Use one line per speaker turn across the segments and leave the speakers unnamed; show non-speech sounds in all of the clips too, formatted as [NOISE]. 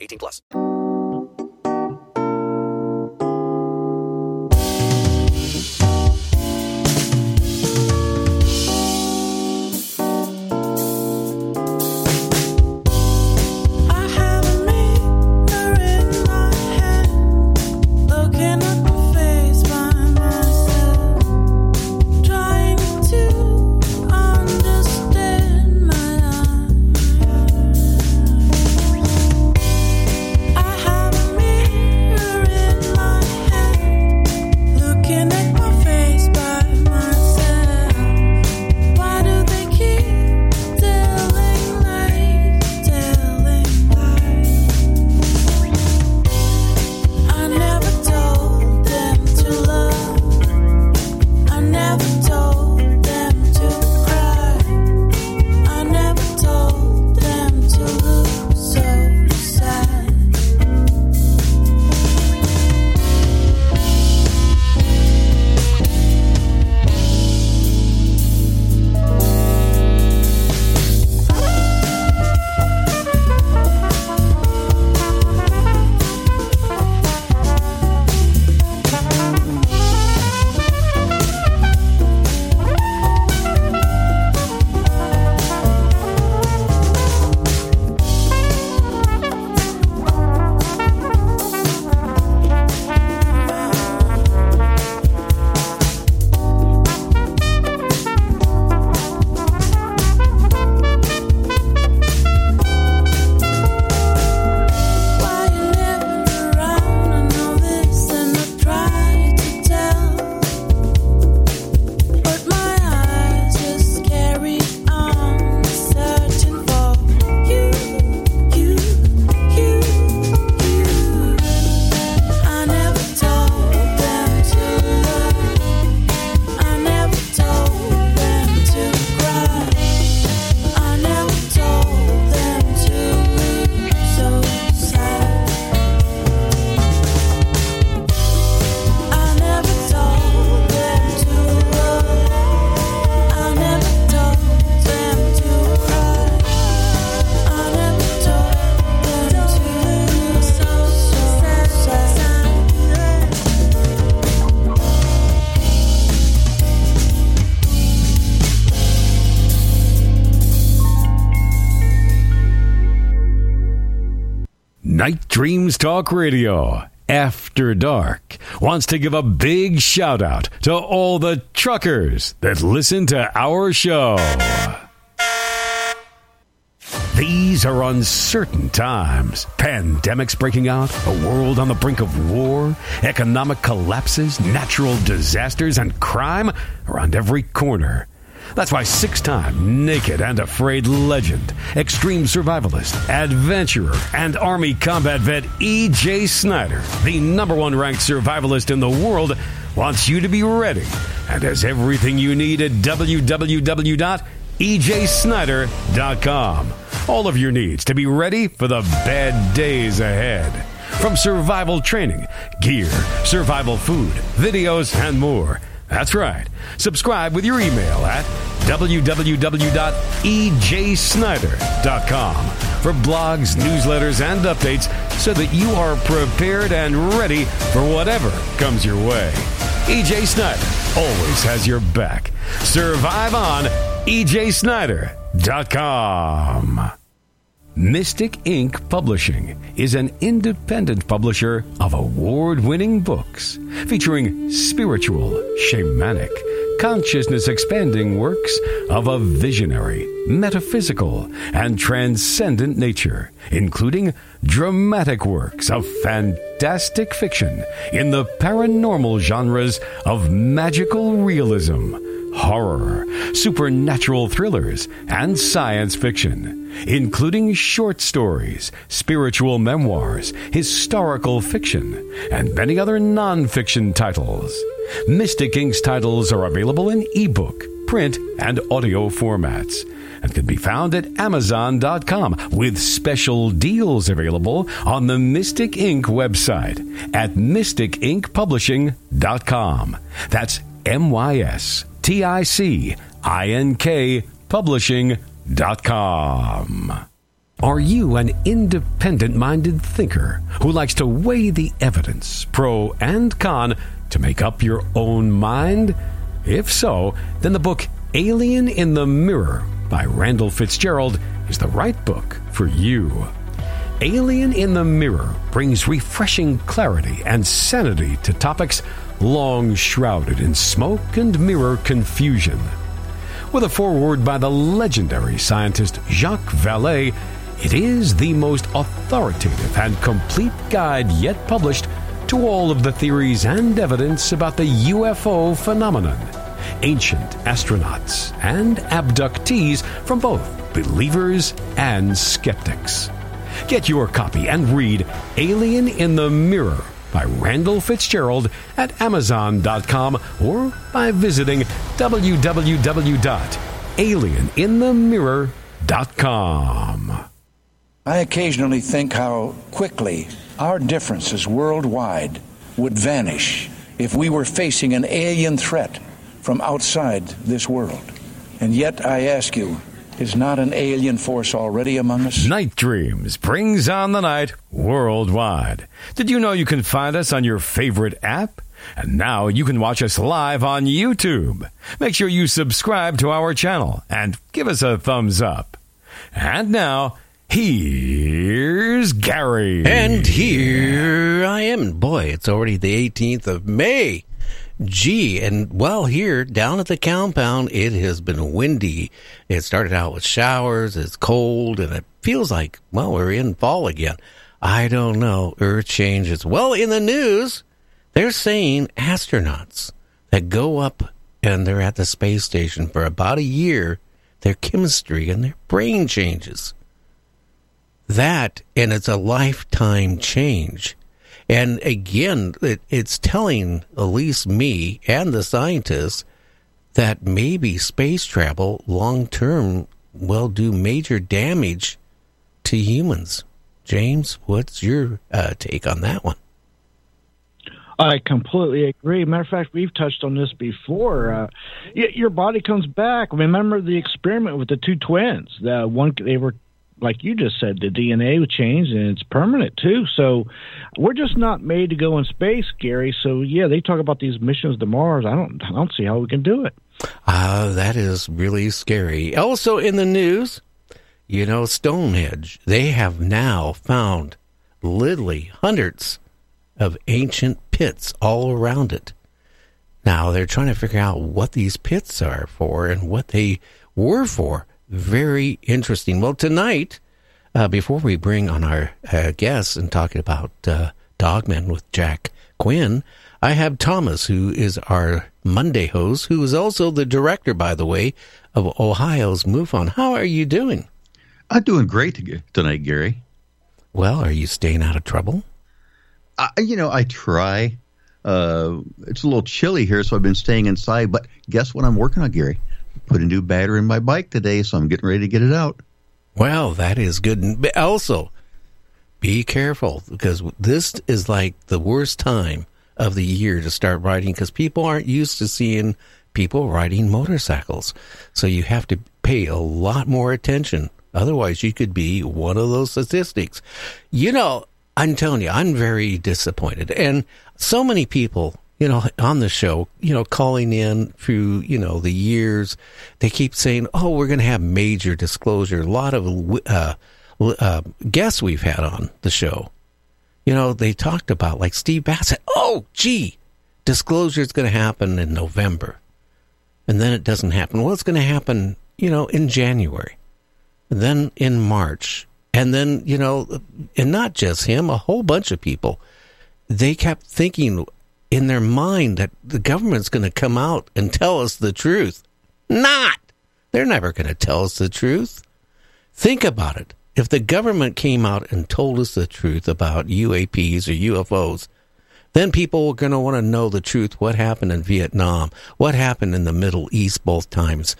18 plus.
Talk Radio, After Dark, wants to give a big shout out to all the truckers that listen to our show. These are uncertain times. Pandemics breaking out, a world on the brink of war, economic collapses, natural disasters, and crime around every corner. That's why six time naked and afraid legend, extreme survivalist, adventurer, and Army combat vet E.J. Snyder, the number one ranked survivalist in the world, wants you to be ready and has everything you need at www.ejsnyder.com. All of your needs to be ready for the bad days ahead. From survival training, gear, survival food, videos, and more. That's right. Subscribe with your email at www.ejsnyder.com for blogs, newsletters, and updates so that you are prepared and ready for whatever comes your way. EJ Snyder always has your back. Survive on ejsnyder.com. Mystic Ink Publishing is an independent publisher of award winning books featuring spiritual, shamanic, consciousness expanding works of a visionary, metaphysical, and transcendent nature, including dramatic works of fantastic fiction in the paranormal genres of magical realism horror, supernatural thrillers, and science fiction, including short stories, spiritual memoirs, historical fiction, and many other nonfiction titles. Mystic Ink's titles are available in ebook, print, and audio formats and can be found at Amazon.com with special deals available on the Mystic Ink website at MysticInkPublishing.com. That's M Y S T I C I N K Publishing.com. Are you an independent minded thinker who likes to weigh the evidence, pro and con, to make up your own mind? If so, then the book Alien in the Mirror by Randall Fitzgerald is the right book for you. Alien in the Mirror brings refreshing clarity and sanity to topics long shrouded in smoke and mirror confusion. With a foreword by the legendary scientist Jacques Vallée, it is the most authoritative and complete guide yet published to all of the theories and evidence about the UFO phenomenon, ancient astronauts, and abductees from both believers and skeptics. Get your copy and read Alien in the Mirror by Randall Fitzgerald at Amazon.com or by visiting www.alieninthemirror.com.
I occasionally think how quickly our differences worldwide would vanish if we were facing an alien threat from outside this world. And yet, I ask you, is not an alien force already among us?
Night Dreams brings on the night worldwide. Did you know you can find us on your favorite app? And now you can watch us live on YouTube. Make sure you subscribe to our channel and give us a thumbs up. And now, here's Gary.
And here I am. Boy, it's already the 18th of May. Gee, and well, here down at the compound, it has been windy. It started out with showers, it's cold, and it feels like, well, we're in fall again. I don't know. Earth changes. Well, in the news, they're saying astronauts that go up and they're at the space station for about a year, their chemistry and their brain changes. That, and it's a lifetime change. And again, it, it's telling at least me and the scientists that maybe space travel long term will do major damage to humans. James, what's your uh, take on that one?
I completely agree. Matter of fact, we've touched on this before. Uh, your body comes back. Remember the experiment with the two twins? The one they were, like you just said, the DNA changed and it's permanent too. So we're just not made to go in space, Gary. So yeah, they talk about these missions to Mars. I don't, I don't see how we can do it.
Ah, that is really scary. Also in the news, you know, Stonehenge, they have now found literally hundreds of ancient pits all around it. Now they're trying to figure out what these pits are for and what they were for. Very interesting. Well, tonight, uh, before we bring on our uh, guests and talking about uh, Dogman with Jack Quinn, I have Thomas, who is our Monday host, who is also the director, by the way, of Ohio's MUFON. How are you doing?
I'm doing great tonight, Gary.
Well, are you staying out of trouble?
I, you know, I try. Uh, it's a little chilly here, so I've been staying inside. But guess what I'm working on, Gary? Put a new battery in my bike today, so I'm getting ready to get it out.
Well, that is good. Also, be careful because this is like the worst time of the year to start riding because people aren't used to seeing people riding motorcycles. So you have to pay a lot more attention. Otherwise, you could be one of those statistics. You know, I'm telling you, I'm very disappointed. And so many people, you know, on the show, you know, calling in through, you know, the years, they keep saying, oh, we're going to have major disclosure. A lot of, uh, uh, guests we've had on the show, you know, they talked about like Steve Bassett. Oh, gee, disclosure is going to happen in November, and then it doesn't happen. Well, it's going to happen, you know, in January, and then in March, and then you know, and not just him, a whole bunch of people. They kept thinking in their mind that the government's going to come out and tell us the truth. Not. They're never going to tell us the truth. Think about it. If the government came out and told us the truth about UAPs or UFOs, then people were going to want to know the truth. What happened in Vietnam? What happened in the Middle East both times?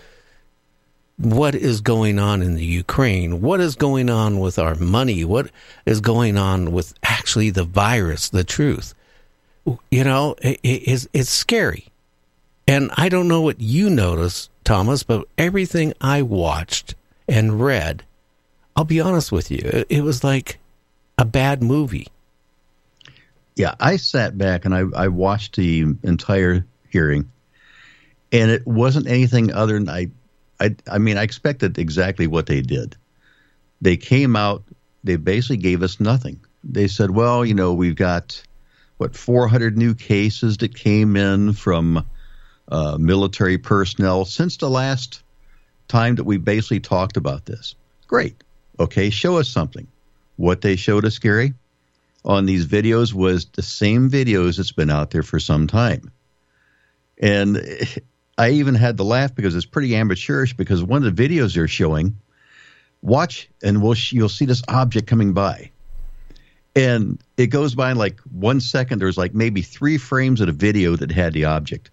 What is going on in the Ukraine? What is going on with our money? What is going on with actually the virus, the truth? You know, it, it's, it's scary. And I don't know what you noticed, Thomas, but everything I watched and read, I'll be honest with you, it, it was like a bad movie.
Yeah, I sat back and I, I watched the entire hearing, and it wasn't anything other than I, I, I mean, I expected exactly what they did. They came out, they basically gave us nothing. They said, well, you know, we've got what 400 new cases that came in from uh, military personnel since the last time that we basically talked about this. Great. Okay, show us something. What they showed us, Gary, on these videos was the same videos that's been out there for some time. And I even had to laugh because it's pretty amateurish because one of the videos they're showing, watch and we'll, you'll see this object coming by. And it goes by in like one second. There's like maybe three frames of the video that had the object.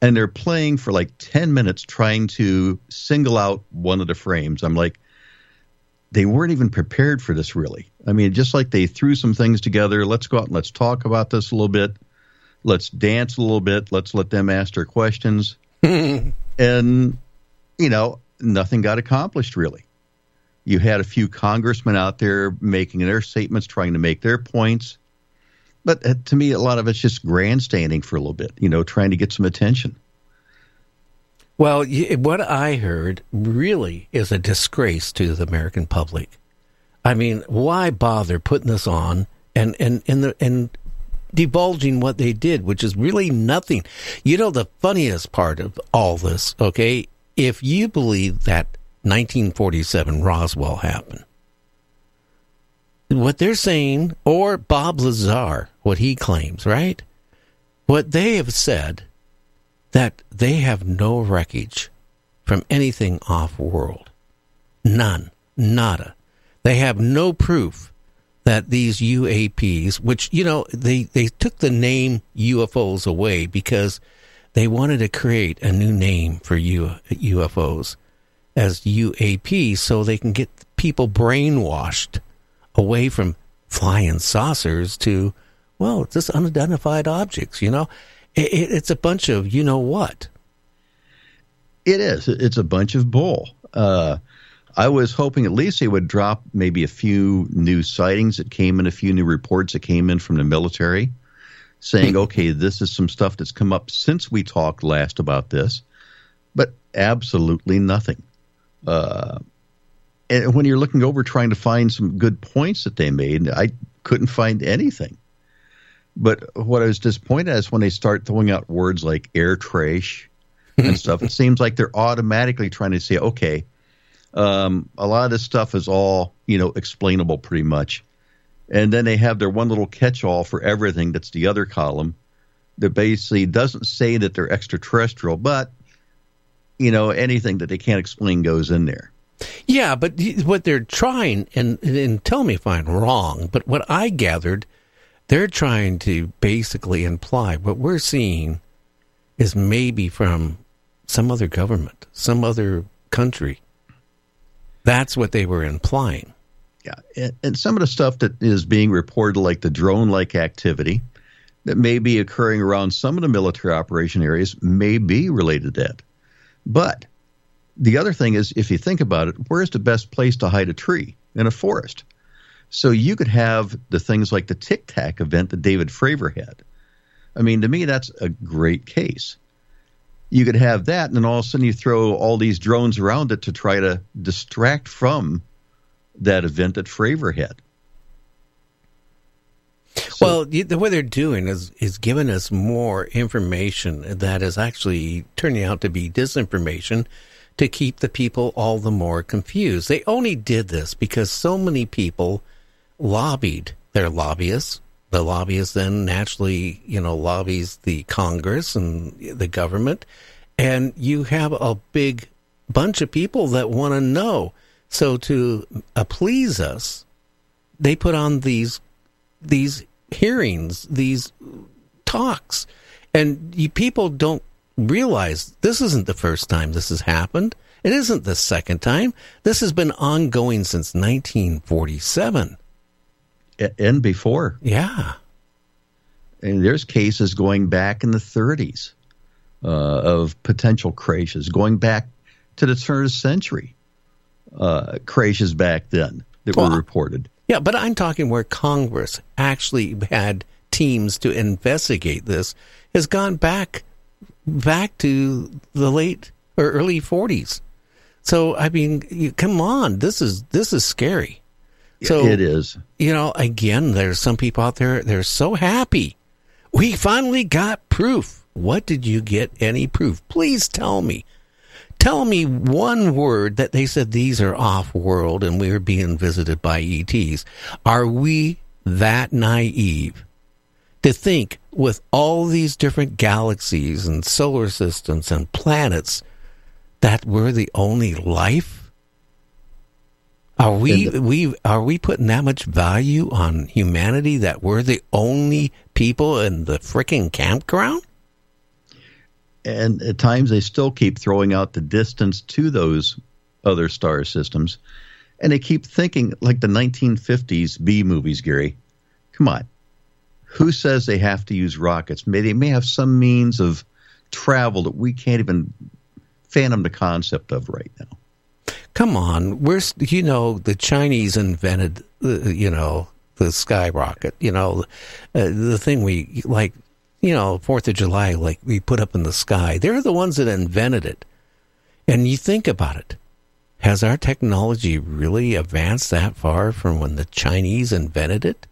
And they're playing for like 10 minutes trying to single out one of the frames. I'm like, they weren't even prepared for this, really. I mean, just like they threw some things together. Let's go out and let's talk about this a little bit. Let's dance a little bit. Let's let them ask their questions. [LAUGHS] and, you know, nothing got accomplished, really. You had a few congressmen out there making their statements, trying to make their points. But uh, to me, a lot of it's just grandstanding for a little bit, you know, trying to get some attention.
Well, what I heard really is a disgrace to the American public. I mean, why bother putting this on and and and the and divulging what they did, which is really nothing. You know, the funniest part of all this, okay, if you believe that 1947 Roswell happened, what they're saying, or Bob Lazar, what he claims, right? What they have said that they have no wreckage from anything off world. None. Nada. They have no proof that these UAPs, which, you know, they, they took the name UFOs away because they wanted to create a new name for U, UFOs as UAP so they can get people brainwashed away from flying saucers to, well, just unidentified objects, you know? It, it, it's a bunch of you know what.
It is. It's a bunch of bull. Uh, I was hoping at least they would drop maybe a few new sightings that came in, a few new reports that came in from the military saying, okay, this is some stuff that's come up since we talked last about this, but absolutely nothing. Uh, and when you're looking over trying to find some good points that they made, I couldn't find anything. But what I was disappointed is when they start throwing out words like air trash and stuff. It seems like they're automatically trying to say, okay, um, a lot of this stuff is all you know explainable pretty much, and then they have their one little catch-all for everything. That's the other column that basically doesn't say that they're extraterrestrial, but you know anything that they can't explain goes in there.
Yeah, but what they're trying, and, and tell me if I'm wrong, but what I gathered they're trying to basically imply what we're seeing is maybe from some other government, some other country. That's what they were implying.
Yeah, and, and some of the stuff that is being reported, like the drone-like activity that may be occurring around some of the military operation areas, may be related to that. But the other thing is, if you think about it, where's the best place to hide a tree? In a forest. So you could have the things like the Tic Tac event that David Fravor had. I mean, to me, that's a great case. You could have that, and then all of a sudden you throw all these drones around it to try to distract from that event that Fravor had.
Well, the way they're doing is is giving us more information that is actually turning out to be disinformation to keep the people all the more confused. They only did this because so many people lobbied their lobbyists. The lobbyists then naturally, you know, lobbies the Congress and the government, and you have a big bunch of people that want to know. So to uh, please us, they put on these these hearings, these talks, and you, people don't realize this isn't the first time this has happened. It isn't the second time. This has been ongoing since 1947.
And before.
Yeah.
And there's cases going back in the 30s uh, of potential crashes, going back to the turn of the century. Uh, crashes back then that were reported.
Yeah, but I'm talking where Congress actually had teams to investigate this has gone back back to the late or early 40s. So I mean, you, come on, this is this is scary. So
it is.
You know, again, there's some people out there they're so happy. We finally got proof. What did you get any proof? Please tell me. Tell me one word that they said these are off world and we're being visited by ETs. Are we that naive to think with all these different galaxies and solar systems and planets that we're the only life? Are we we are we putting that much value on humanity that we're the only people in the freaking campground?
And at times they still keep throwing out the distance to those other star systems. And they keep thinking like the 1950s B movies, Gary. Come on. Who says they have to use rockets? May they may have some means of travel that we can't even fathom the concept of right now.
Come on, we're you know the Chinese invented uh, you know the skyrocket. You know uh, the thing we like. You know Fourth of July, like we put up in the sky. They're the ones that invented it. And you think about it. Has our technology really advanced that far from when the Chinese invented it?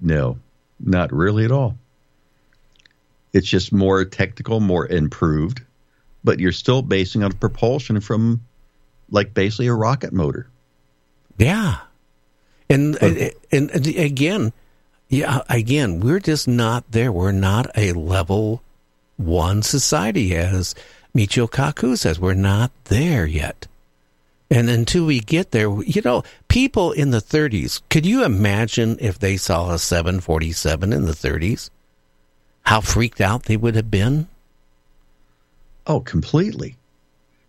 No, not really at all. It's just more technical, more improved, but you're still basing on propulsion from like basically a rocket motor.
Yeah. And, and, and again, yeah, again, we're just not there. We're not a level one society, as Michio Kaku says. We're not there yet. And until we get there, you know, people in the 30s, could you imagine if they saw a 747 in the 30s? How freaked out they would have been?
Oh, completely.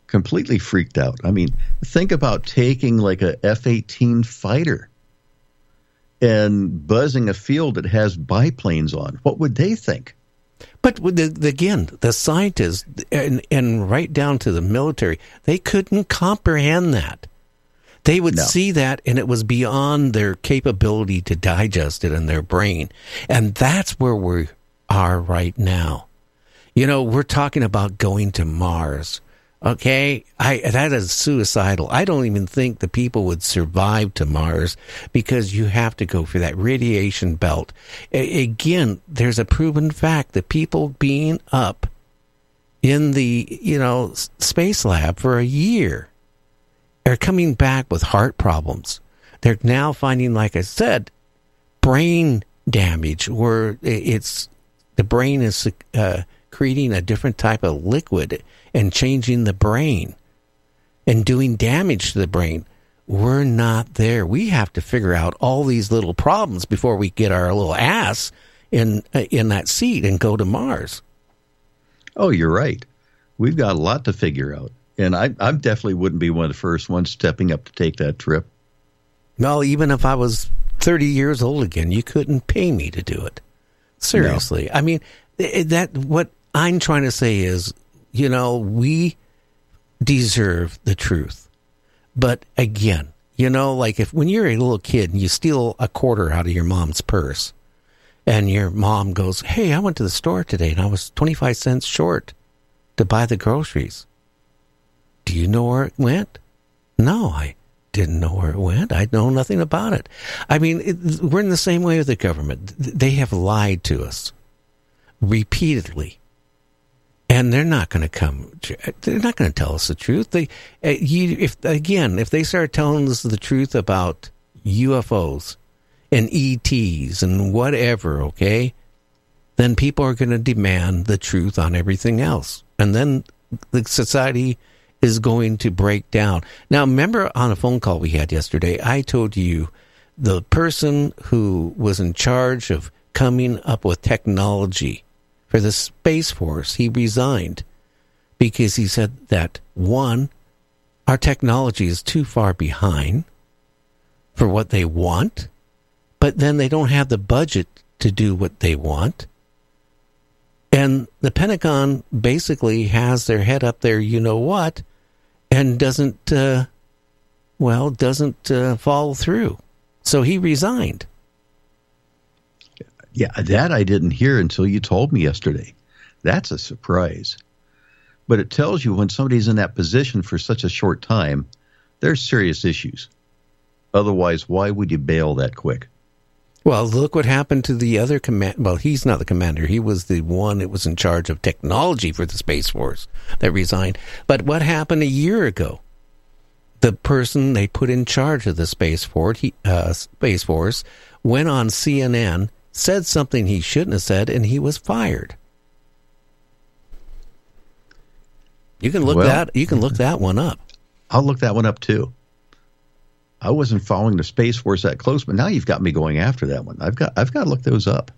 Completely freaked out. I mean, think about taking like a F 18 fighter and buzzing a field that has biplanes on. What would they think?
But with the, the- again, the scientists and, and right down to the military, they couldn't comprehend that. They would
No.
see that and it was beyond their capability to digest it in their brain. And that's where we are right now. You know, we're talking about going to Mars. Okay, I that is suicidal. I don't even think the people would survive to Mars because you have to go for that radiation belt. A- again, there's a proven fact that people being up in the you know space lab for a year are coming back with heart problems. They're now finding, like I said, brain damage where it's the brain is uh, creating a different type of liquid and changing the brain and doing damage to the brain. We're not there. We have to figure out all these little problems before we get our little ass in uh, in that seat and go to Mars.
Oh, you're right. We've got a lot to figure out. And I, I definitely wouldn't be one of the first ones stepping up to take that trip.
Well, even if I was 30 years old again, you couldn't pay me to do it. Seriously. I mean, that what I'm trying to say is, you know, we deserve the truth. But again, you know, like if when you're a little kid and you steal a quarter out of your mom's purse and your mom goes, "Hey, I went to the store today and I was 25 cents short to buy the groceries." Do you know where it went? No, I didn't know where it went. I know nothing about it. I mean, it, we're in the same way with the government. They have lied to us repeatedly. And they're not going to come. They're not going to tell us the truth. They, uh, you, if again, if they start telling us the truth about UFOs and ETs and whatever, okay, then people are going to demand the truth on everything else, and then the society is going to break down. Now, remember on a phone call we had yesterday, I told you the person who was in charge of coming up with technology for the Space Force, he resigned because he said that one, our technology is too far behind for what they want, but then they don't have the budget to do what they want. And the Pentagon basically has their head up there, you know what, and doesn't, uh, well, doesn't uh, follow through. So he resigned.
Yeah, that I didn't hear until you told me yesterday. That's a surprise. But it tells you when somebody's in that position for such a short time, there's serious issues. Otherwise, why would you bail that quick?
Well, look what happened to the other command. Well, he's not the commander. He was the one that was in charge of technology for the Space Force that resigned. But what happened a year ago? The person they put in charge of the Space Force, he, uh, Space Force went on CNN, said something he shouldn't have said, and he was fired. You can look
Well-
that. You can look that one up.
I'll look that one up too. I wasn't following the Space Force that close, but now you've got me going after that one. I've got I've got to look those up.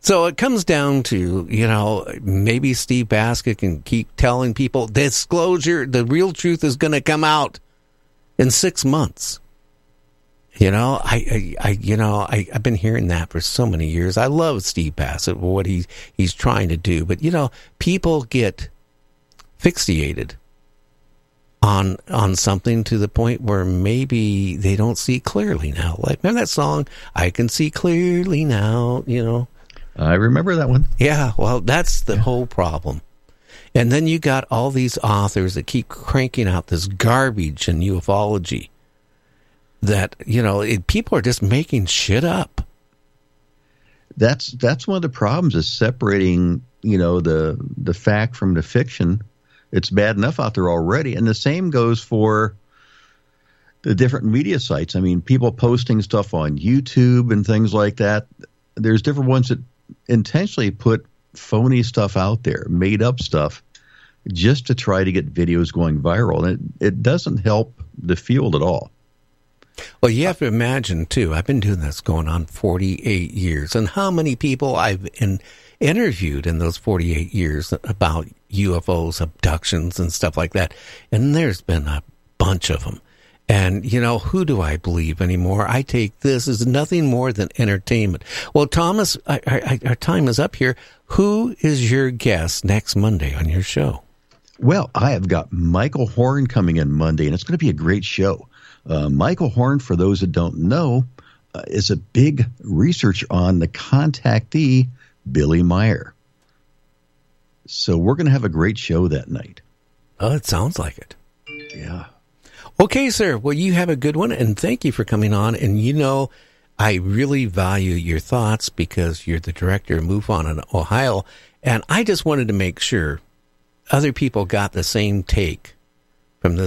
So it comes down to, you know, maybe Steve Bassett can keep telling people disclosure, the real truth is going to come out in six months. You know, I, I, I you know, I, I've been hearing that for so many years. I love Steve Bassett, what he, he's trying to do. But, you know, people get fixated on on something to the point where maybe they don't see clearly now. Like remember that song, I can see clearly now, you know.
I remember that one.
Yeah, well, that's the whole problem. And then you got all these authors that keep cranking out this garbage and ufology that, you know, it, people are just making shit up.
That's that's one of the problems is separating, you know, the the fact from the fiction. It's bad enough out there already, and the same goes for the different media sites. I mean, people posting stuff on YouTube and things like that. There's different ones that intentionally put phony stuff out there, made up stuff, just to try to get videos going viral, and it, it doesn't help the field at all.
Well, you have to imagine too. I've been doing this going on 48 years, and how many people I've in, interviewed in those 48 years about UFOs, abductions, and stuff like that. And there's been a bunch of them. And you know, who do I believe anymore? I take this as nothing more than entertainment. Well, Thomas, I, I, our time is up here. Who is your guest next Monday on your show?
Well, I have got Michael Horn coming in Monday, and it's going to be a great show. Uh, Michael Horn, for those that don't know, uh, is a big researcher on the contactee Billy Meier. So we're going to have a great show that night.
Oh, it sounds like it.
Yeah.
Okay, sir. Well, you have a good one, and thank you for coming on. And you know, I really value your thoughts because you're the director of MUFON in Ohio, and I just wanted to make sure other people got the same take from the.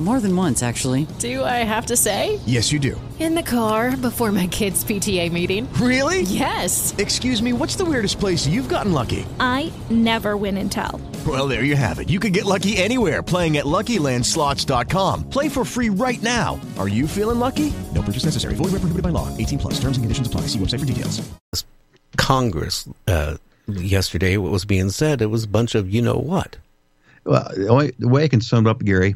More than once, actually.
Do I have to say?
Yes, you do.
In the car before my kids' PTA meeting.
Really?
Yes.
Excuse me, what's the weirdest place you've gotten lucky?
I never win and tell.
Well, there you have it. You can get lucky anywhere playing at LuckyLandSlots.com. Play for free right now. Are you feeling lucky? No purchase necessary. Void where prohibited by law. 18 plus. Terms and conditions apply. See website for details.
Congress uh, yesterday. What was being said? It was a bunch of you know what.
Well, the, only, the way I can sum it up, Gary,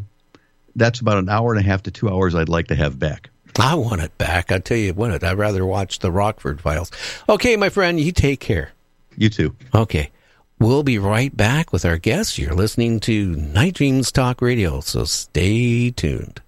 that's about an hour and a half to two hours I'd like to have back.
I want it back. I tell you what, I'd rather watch the Rockford Files. Okay, my friend, you take care.
You too.
Okay. We'll be right back with our guests. You're listening to Night Dreams Talk Radio, so stay tuned.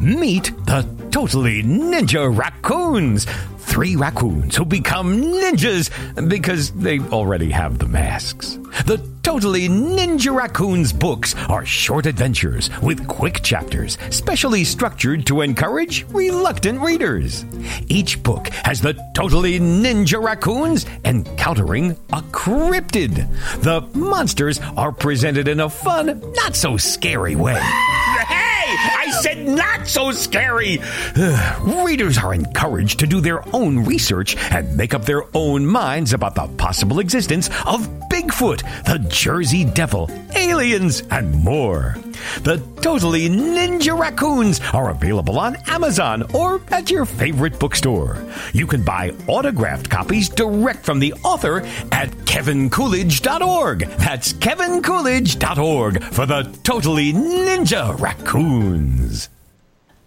Meet the totally ninja raccoons. Three raccoons who become ninjas because they already have the masks. The Totally Ninja Raccoons books are short adventures with quick chapters, specially structured to encourage reluctant readers. Each book has the Totally Ninja Raccoons encountering a cryptid. The monsters are presented in a fun, not so scary way. [LAUGHS] I said not so scary! [SIGHS] Readers are encouraged to do their own research and make up their own minds about the possible existence of Bigfoot, the Jersey Devil, aliens, and more. The Totally Ninja Raccoons are available on Amazon or at your favorite bookstore. You can buy autographed copies direct from the author at kevincoolidge.org. That's kevincoolidge.org for the Totally Ninja Raccoons.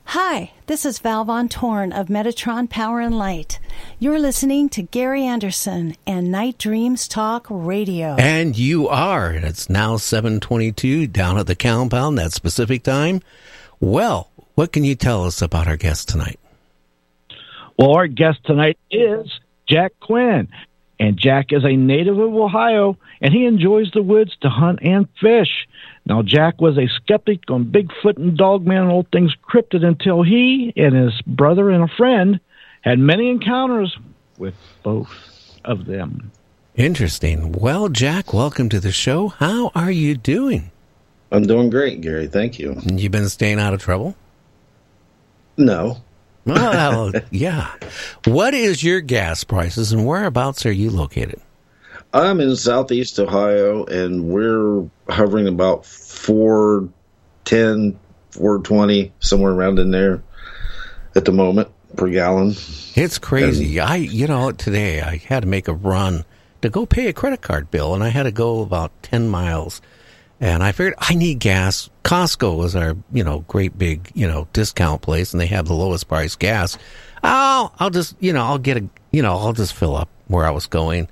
Hi, this is Val Von Torn of Metatron Power and Light. You're listening to Gary Anderson and Night Dreams Talk Radio.
And you are. It's now 722 down at the compound, that specific time. Well, what can you tell us about our guest tonight?
Well, our guest tonight is Jack Quinn. And Jack is a native of Ohio, and he enjoys the woods to hunt and fish. Now, Jack was a skeptic on Bigfoot and Dogman and all things cryptid until he and his brother and a friend had many encounters with both of them.
Interesting. Well, Jack, welcome to the show. How are you doing?
I'm doing great, Gary. Thank you.
You've been staying out of trouble?
No.
Well, yeah. What is your gas prices and whereabouts are you located?
I'm in southeast Ohio, and we're hovering about 410, 420, somewhere around in there at the moment per gallon.
It's crazy. I, you know, today I had to make a run to go pay a credit card bill, and I had to go about 10 miles. And I figured I need gas. Costco was our, you know, great big, you know, discount place, and they have the lowest price gas. I'll, I'll just, you know, I'll get a, you know, I'll just fill up where I was going.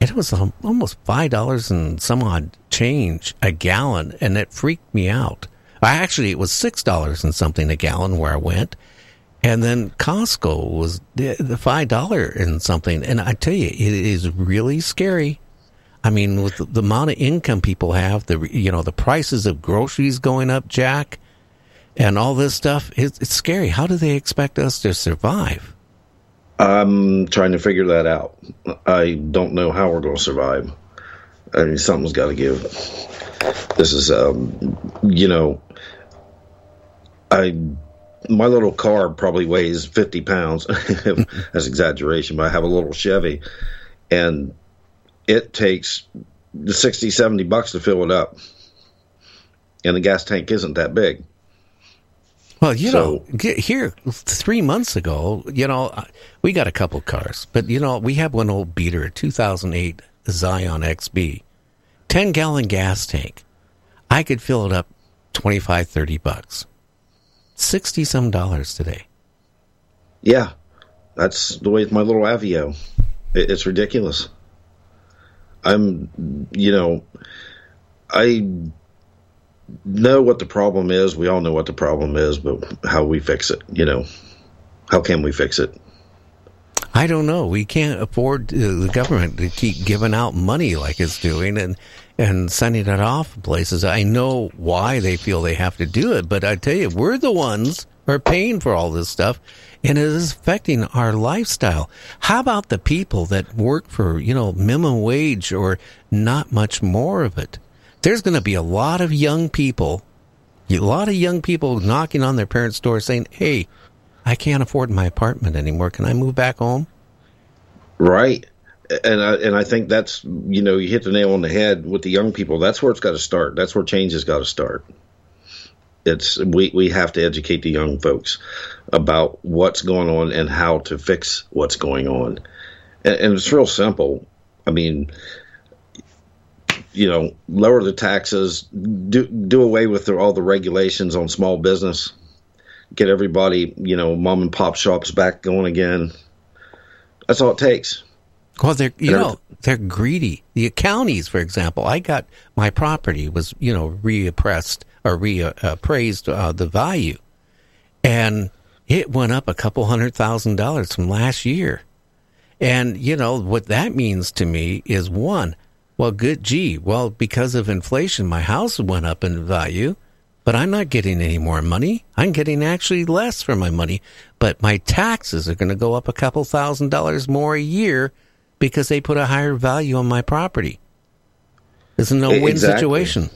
And it was almost five dollars and some odd change a gallon, and it freaked me out. I actually, it was six dollars and something a gallon where I went, and then Costco was the, the five dollar and something. And I tell you, it is really scary. I mean, with the, amount of income people have, the you know the prices of groceries going up, Jack, and all this stuff, it's, it's scary. How do they expect us to survive?
I'm trying to figure that out. I don't know how we're going to survive. I mean, something's got to give. This is, um, you know, I my little car probably weighs 50 pounds. [LAUGHS] That's exaggeration, but I have a little Chevy, and it takes the 60, 70 bucks to fill it up, and the gas tank isn't that big.
Well, you know, here three months ago, you know, we got a couple cars, but you know, we have one old beater, a 2008 Scion xB, 10 gallon gas tank. I could fill it up 25, 30 bucks, 60 some dollars today.
Yeah, that's the way with my little Aveo. It's ridiculous. I'm, you know, I know what the problem is. We all know what the problem is, but how we fix it, you know, how can we fix it?
I don't know. We can't afford uh, the government to keep giving out money like it's doing and and sending it off places. I know why they feel they have to do it, but I tell you, we're the ones are paying for all this stuff, and it is affecting our lifestyle. How about the people that work for you know minimum wage or not much more of it? There's going to be a lot of young people, a lot of young people knocking on their parents' door saying, "Hey." I can't afford my apartment anymore. Can I move back home?
Right. And I, and I think that's you know you hit the nail on the head with the young people. That's where it's got to start. That's where change has got to start. It's we we have to educate the young folks about what's going on and how to fix what's going on, and, and it's real simple. I mean, you know, lower the taxes, do do away with the, all the regulations on small business, get everybody, you know, mom and pop shops back going again. That's all it takes.
Well, they're you know they're greedy. The counties, for example, I got my property was you know reappraised or reappraised uh, the value, and it went up a couple hundred thousand dollars from last year. And you know what that means to me is one, well, good, gee, well, because of inflation, my house went up in value, but I'm not getting any more money. I'm getting actually less for my money, but my taxes are going to go up a couple thousand dollars more a year because they put a higher value on my property. It's a no-win
Exactly.
situation.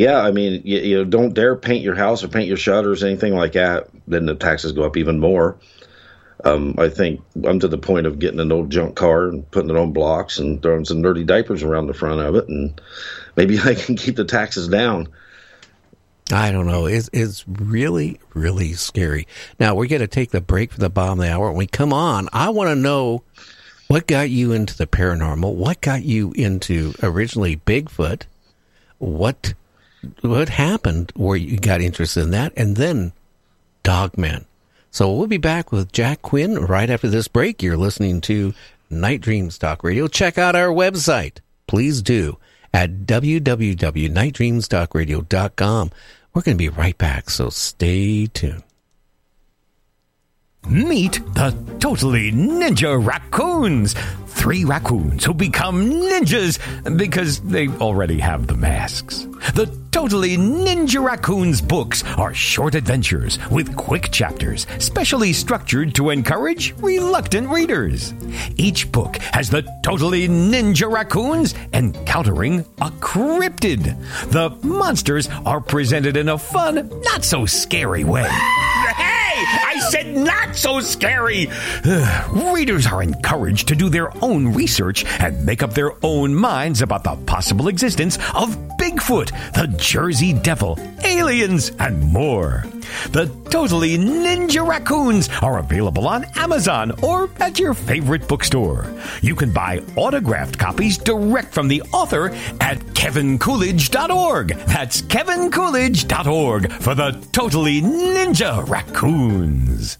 Yeah, I mean, you, you know, don't dare paint your house or paint your shutters, anything like that. Then the taxes go up even more. Um, I think I'm to the point of getting an old junk car and putting it on blocks and throwing some dirty diapers around the front of it, and maybe [LAUGHS] I can keep the taxes down.
I don't know. It's, it's really, really scary. Now, we're going to take the break for the bottom of the hour. When we come on, I want to know what got you into the paranormal? What got you into originally Bigfoot? What what happened where you got interested in that? And then Dogman. So we'll be back with Jack Quinn right after this break. You're listening to Night Dreams Talk Radio. Check out our website. Please do at www.nightdreamstalkradio.com. We're going to be right back, so stay tuned.
Meet the totally ninja raccoons. Three raccoons who become ninjas because they already have the masks. The Totally Ninja Raccoons books are short adventures with quick chapters, specially structured to encourage reluctant readers. Each book has the Totally Ninja Raccoons encountering a cryptid. The monsters are presented in a fun, not so scary way. [LAUGHS] I said not so scary! [SIGHS] Readers are encouraged to do their own research and make up their own minds about the possible existence of Bigfoot, the Jersey Devil, aliens, and more. The Totally Ninja Raccoons are available on Amazon or at your favorite bookstore. You can buy autographed copies direct from the author at kevincoolidge.org. That's kevincoolidge.org for the Totally Ninja Raccoons.
Today's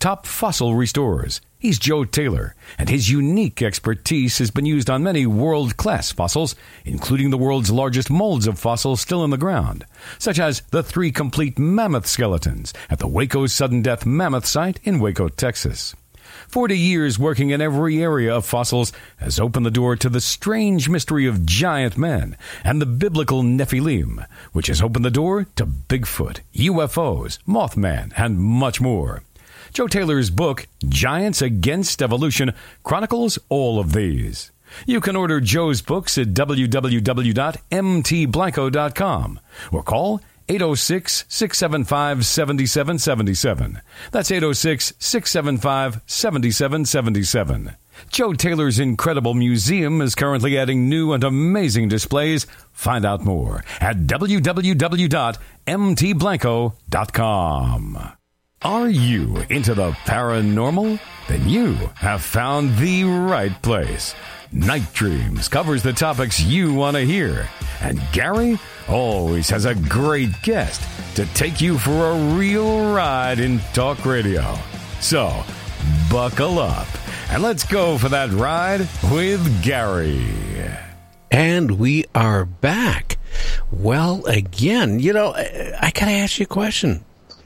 top fossil restorers. He's Joe Taylor, and his unique expertise has been used on many world class fossils, including the world's largest molds of fossils still in the ground, such as the three complete mammoth skeletons at the Waco Sudden Death Mammoth Site in Waco, Texas. 40 years working in every area of fossils has opened the door to the strange mystery of giant men and the biblical Nephilim, which has opened the door to Bigfoot, UFOs, Mothman, and much more. Joe Taylor's book, Giants Against Evolution, chronicles all of these. You can order Joe's books at www.mtblanco.com or call 806 675 7777. That's 806 675 7777. Joe Taylor's incredible museum is currently adding new and amazing displays. Find out more at www.mtblanco.com. Are you into the paranormal? Then you have found the right place. Night Dreams covers the topics you want to hear. And Gary always has a great guest to take you for a real ride in talk radio. So, buckle up and let's go for that ride with Gary.
And we are back. Well, again, you know, I, got to ask you a question.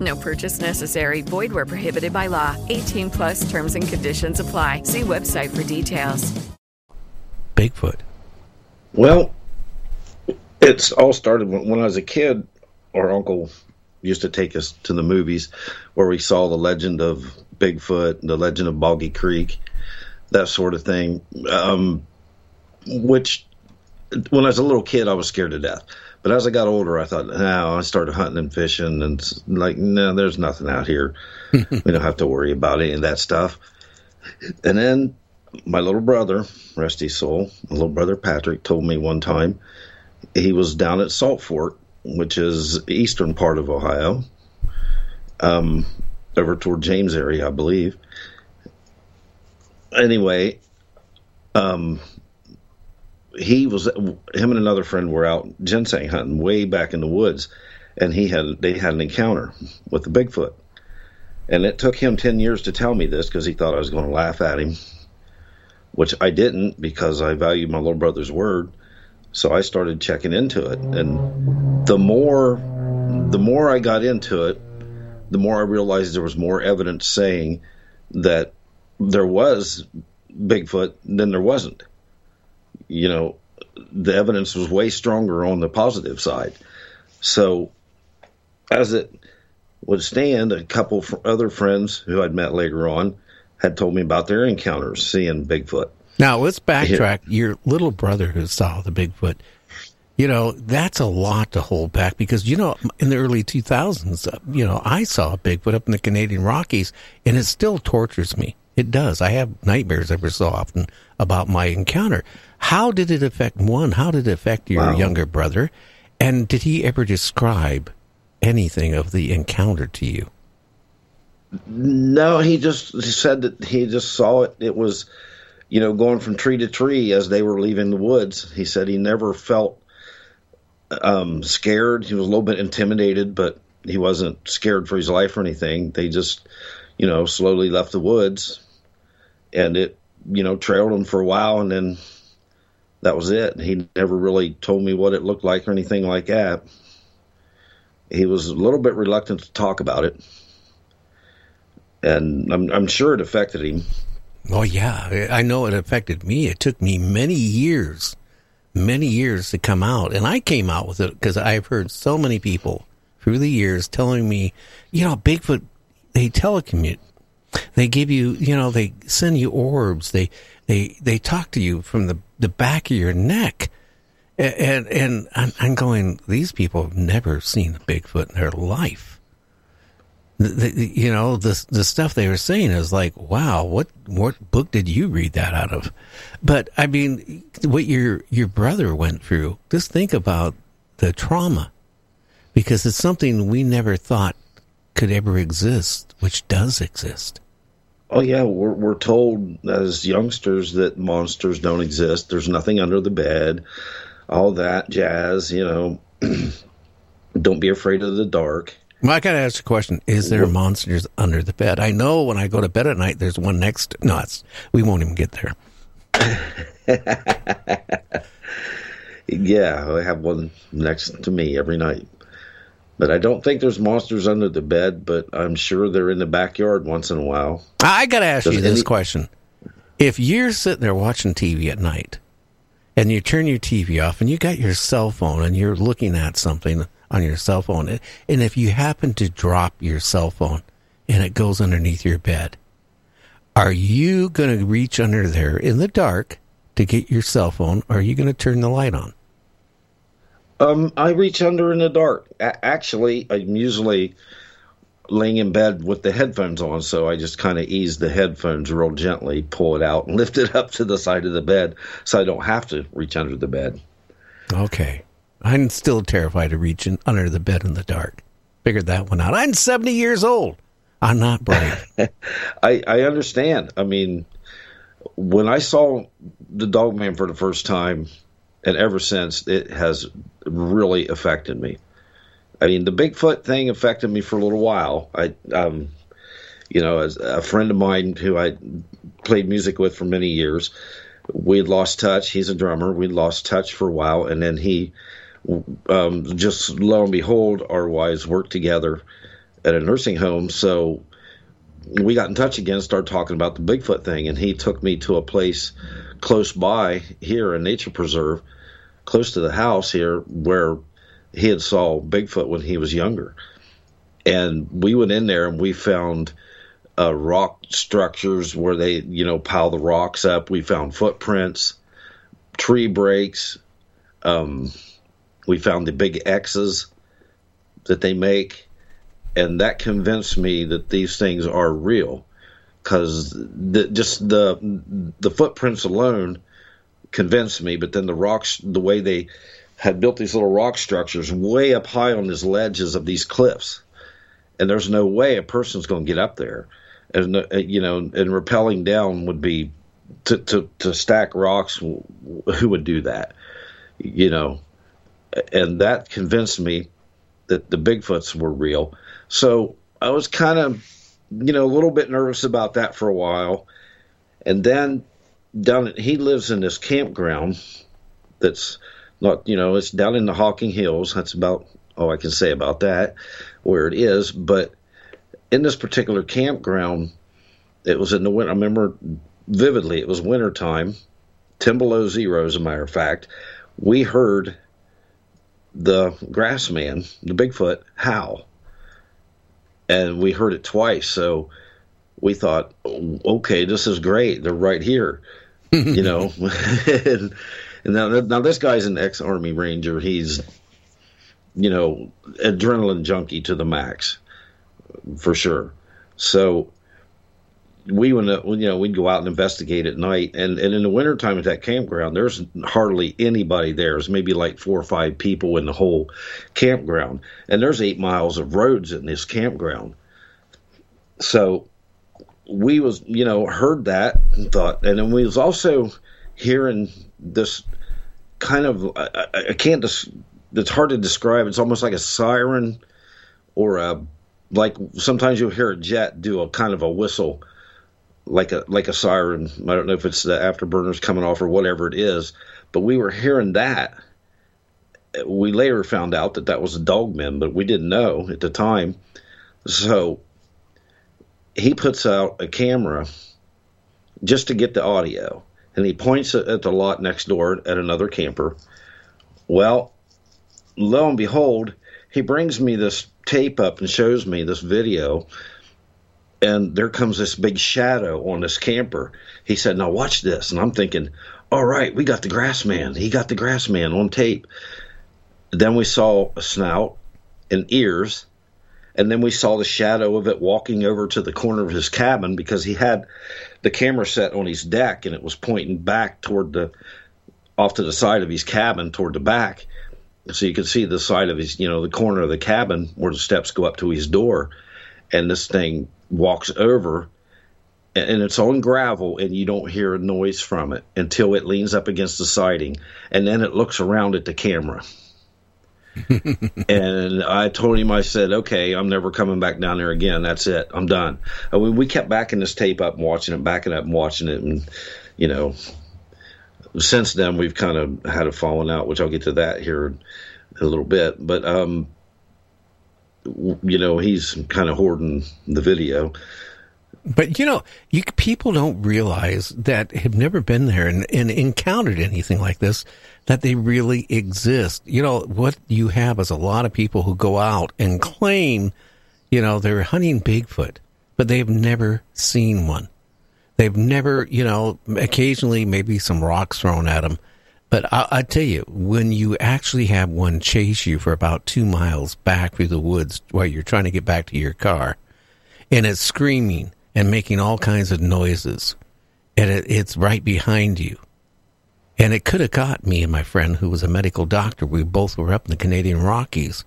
No purchase necessary. Void where prohibited by law. 18 plus terms and conditions apply. See website for details.
Bigfoot?
Well, it's all started when, when I was a kid. Our uncle used to take us to the movies where we saw the legend of Bigfoot, the legend of Boggy Creek, that sort of thing. Um, which, when I was a little kid, I was scared to death. But as I got older, I thought, no, I started hunting and fishing, and like, no, there's nothing out here. [LAUGHS] we don't have to worry about any of that stuff. And then my little brother, rest his soul, my little brother Patrick, told me one time he was down at Salt Fork, which is eastern part of Ohio, um, over toward James area, I believe. Anyway, um, he was him and another friend were out ginseng hunting way back in the woods, and he had they had an encounter with the Bigfoot, and it took him ten years to tell me this because he thought I was going to laugh at him, which I didn't because I value my little brother's word. So I started checking into it, and the more the more I got into it, the more I realized there was more evidence saying that there was Bigfoot than there wasn't. You know, the evidence was way stronger on the positive side. So, as it would stand, a couple of other friends who I'd met later on had told me about their encounters seeing Bigfoot.
Now let's backtrack. Your little brother who saw the Bigfoot. You know that's a lot to hold back because you know in the early 2000s, uh, you know I saw a Bigfoot up in the Canadian Rockies, and it still tortures me. It does. I have nightmares every so often about my encounter. How did it affect one? How did it affect your
Wow.
younger brother? And did he ever describe anything of the encounter to you?
No, he just said that he just saw it. It was, you know, going from tree to tree as they were leaving the woods. He said he never felt um, scared. He was a little bit intimidated, but he wasn't scared for his life or anything. They just, you know, slowly left the woods, and it, you know, trailed him for a while, and then that was it. He never really told me what it looked like or anything like that. He was a little bit reluctant to talk about it and I'm, I'm sure it affected him.
Oh yeah, I know it affected me. It took me many years, many years to come out, and I came out with it because I've heard so many people through the years telling me, you know, Bigfoot, they telecommute, they give you, you know, they send you orbs, they they they talk to you from the the back of your neck, and and, I'm, I'm going, these people have never seen a Bigfoot in their life. the, the, you know the the stuff they were saying is like, wow, what what book did you read that out of? But I mean, what your your brother went through. Just think about the trauma, because it's something we never thought could ever exist, which does exist.
Oh yeah, we're we're told as youngsters that monsters don't exist. There's nothing under the bed, all that jazz. You know, [CLEARS THROAT] don't be afraid of the dark.
Well, I gotta ask a question: Is there monsters under the bed? I know when I go to bed at night, there's one next. No, it's, we won't even get there. [LAUGHS]
Yeah, I have one next to me every night. But I don't think there's monsters under the bed, but I'm sure they're in the backyard once in a while.
I got to ask
Does
you this
any-
question. If you're sitting there watching TV at night and you turn your TV off and you got your cell phone and you're looking at something on your cell phone, and if you happen to drop your cell phone and it goes underneath your bed, are you going to reach under there in the dark to get your cell phone or are you going to turn the light on?
Um, I reach under in the dark. A- actually, I'm usually laying in bed with the headphones on, so I just kind of ease the headphones real gently, pull it out, and [LAUGHS] lift it up to the side of the bed, so I don't have to reach under the bed.
Okay. I'm still terrified of reaching under the bed in the dark. Figured that one out. I'm 70 years old. I'm not brave. [LAUGHS] [LAUGHS]
I I understand. I mean, when I saw the Dog Man for the first time, and ever since, it has really affected me. I mean, the Bigfoot thing affected me for a little while. I, um, you know, as a friend of mine who I played music with for many years, we lost touch. He's a drummer. We lost touch for a while, and then he, um, just lo and behold, our wives worked together at a nursing home. So we got in touch again, and started talking about the Bigfoot thing, and he took me to a place close by here, a nature preserve, close to the house here, where he had saw Bigfoot when he was younger. And we went in there and we found uh, rock structures where they, you know, pile the rocks up. We found footprints, tree breaks. Um, we found the big X's that they make, and that convinced me that these things are real. Because the, just the the footprints alone convinced me, but then the rocks, the way they had built these little rock structures way up high on these ledges of these cliffs, and there's no way a person's going to get up there, and uh, you know, and rappelling down would be to to to stack rocks. Who would do that? You know, and that convinced me that the Bigfoots were real. So I was kind of, you know, a little bit nervous about that for a while, and then down he lives in this campground that's not you know it's down in the Hocking Hills. That's about all I can say about that where it is. But in this particular campground, it was in the winter. I remember vividly. It was winter time, ten below zero, as a matter of fact. We heard the grass man, the Bigfoot, howl, and we heard it twice. So we thought, "Oh, okay, this is great. They're right here, [LAUGHS] you know. [LAUGHS] and, now, now this guy's an ex-army ranger. He's, you know, adrenaline junkie to the max, for sure. So we would, you know, we'd go out and investigate at night, and and in the wintertime at that campground, there's hardly anybody there. There's maybe like four or five people in the whole campground, and there's eight miles of roads in this campground. So we was, you know, heard that and thought, and then we was also hearing this kind of, I, I- can't, des- it's hard to describe. It's almost like a siren or a, like sometimes you'll hear a jet do a kind of a whistle like a like a siren. I don't know if it's the afterburners coming off or whatever it is, but we were hearing that. We later found out that that was a dogman, but we didn't know at the time. So he puts out a camera just to get the audio, and he points it at the lot next door at another camper. Well, lo and behold, he brings me this tape up and shows me this video and there comes this big shadow on this camper. He said, "Now watch this." And I'm thinking, "All right, we got the grass man. He got the grass man on tape." Then we saw a snout and ears, and then we saw the shadow of it walking over to the corner of his cabin because he had the camera set on his deck and it was pointing back toward the off to the side of his cabin toward the back. So you could see the side of his you know the corner of the cabin where the steps go up to his door. And this thing walks over and it's on gravel and you don't hear a noise from it until it leans up against the siding. And then it looks around at the camera and I told him, I said, okay, I'm never coming back down there again. That's it. I'm done. I mean, we kept backing this tape up and watching it, backing up and watching it. And, you know, since then we've kind of had a falling out, which I'll get to that here in a little bit. But, um, you know, he's kind of hoarding the video.
But you know, you people don't realize that have never been there and, and encountered anything like this that they really exist. You know, what you have is a lot of people who go out and claim, you know, they're hunting Bigfoot, but they've never seen one. They've never, you know, occasionally maybe some rocks thrown at them. But I, I tell you, when you actually have one chase you for about two miles back through the woods while you're trying to get back to your car, and it's screaming and making all kinds of noises, and it, it's right behind you. And it could have got me and my friend, who was a medical doctor. We both were up in the Canadian Rockies.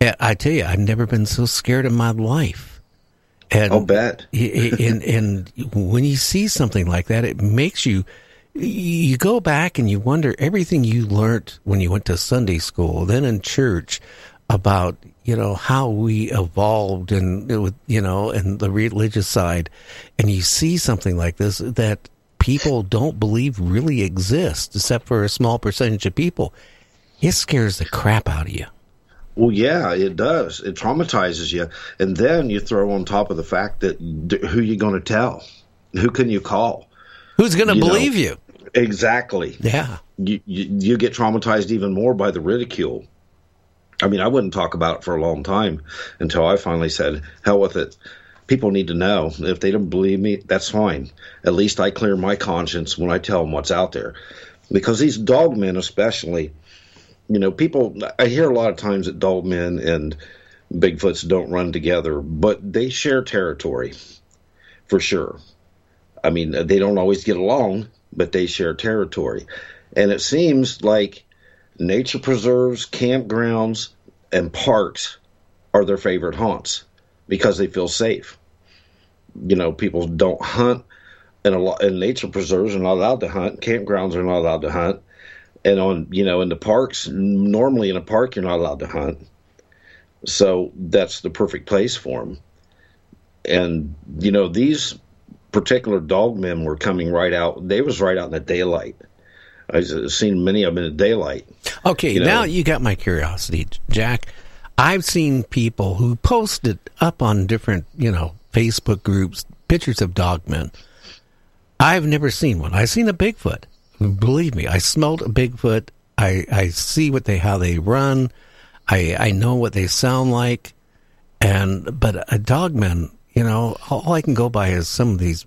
And I tell you, I've never been so scared in my life. And
I'll bet. [LAUGHS]
and and when you see something like that, it makes you you go back and you wonder everything you learned when you went to Sunday school, then in church, about you know how we evolved and you know and the religious side, and you see something like this that people don't believe really exists, except for a small percentage of people. It scares the crap out of you.
Well, yeah, it does. It traumatizes you, and then you throw on top of the fact that who you going to tell? Who can you call?
Who's going to
You know,
believe you?
Exactly.
Yeah.
You, you you get traumatized even more by the ridicule. I mean, I wouldn't talk about it for a long time until I finally said, "Hell with it." People need to know. If they don't believe me, that's fine. At least I clear my conscience when I tell them what's out there. Because these dog men, especially, you know, people, I hear a lot of times that dog men and Bigfoots don't run together, but they share territory for sure. I mean, they don't always get along, but they share territory. And it seems like nature preserves, campgrounds, and parks are their favorite haunts because they feel safe. You know, people don't hunt, and a lot nature preserves are not allowed to hunt. Campgrounds are not allowed to hunt, and on you know in the parks, normally in a park you're not allowed to hunt. So that's the perfect place for them. And you know these particular dog men were coming right out. They was right out in the daylight. I've seen many of them in the daylight.
Okay,
You know-
now you got my curiosity, Jack. I've seen people who posted up on different, you know, Facebook groups pictures of dogmen. I've never seen one. I've seen a Bigfoot. Believe me, I smelled a Bigfoot. I, I see what they how they run. I I know what they sound like. And but a dogman, you know, all I can go by is some of these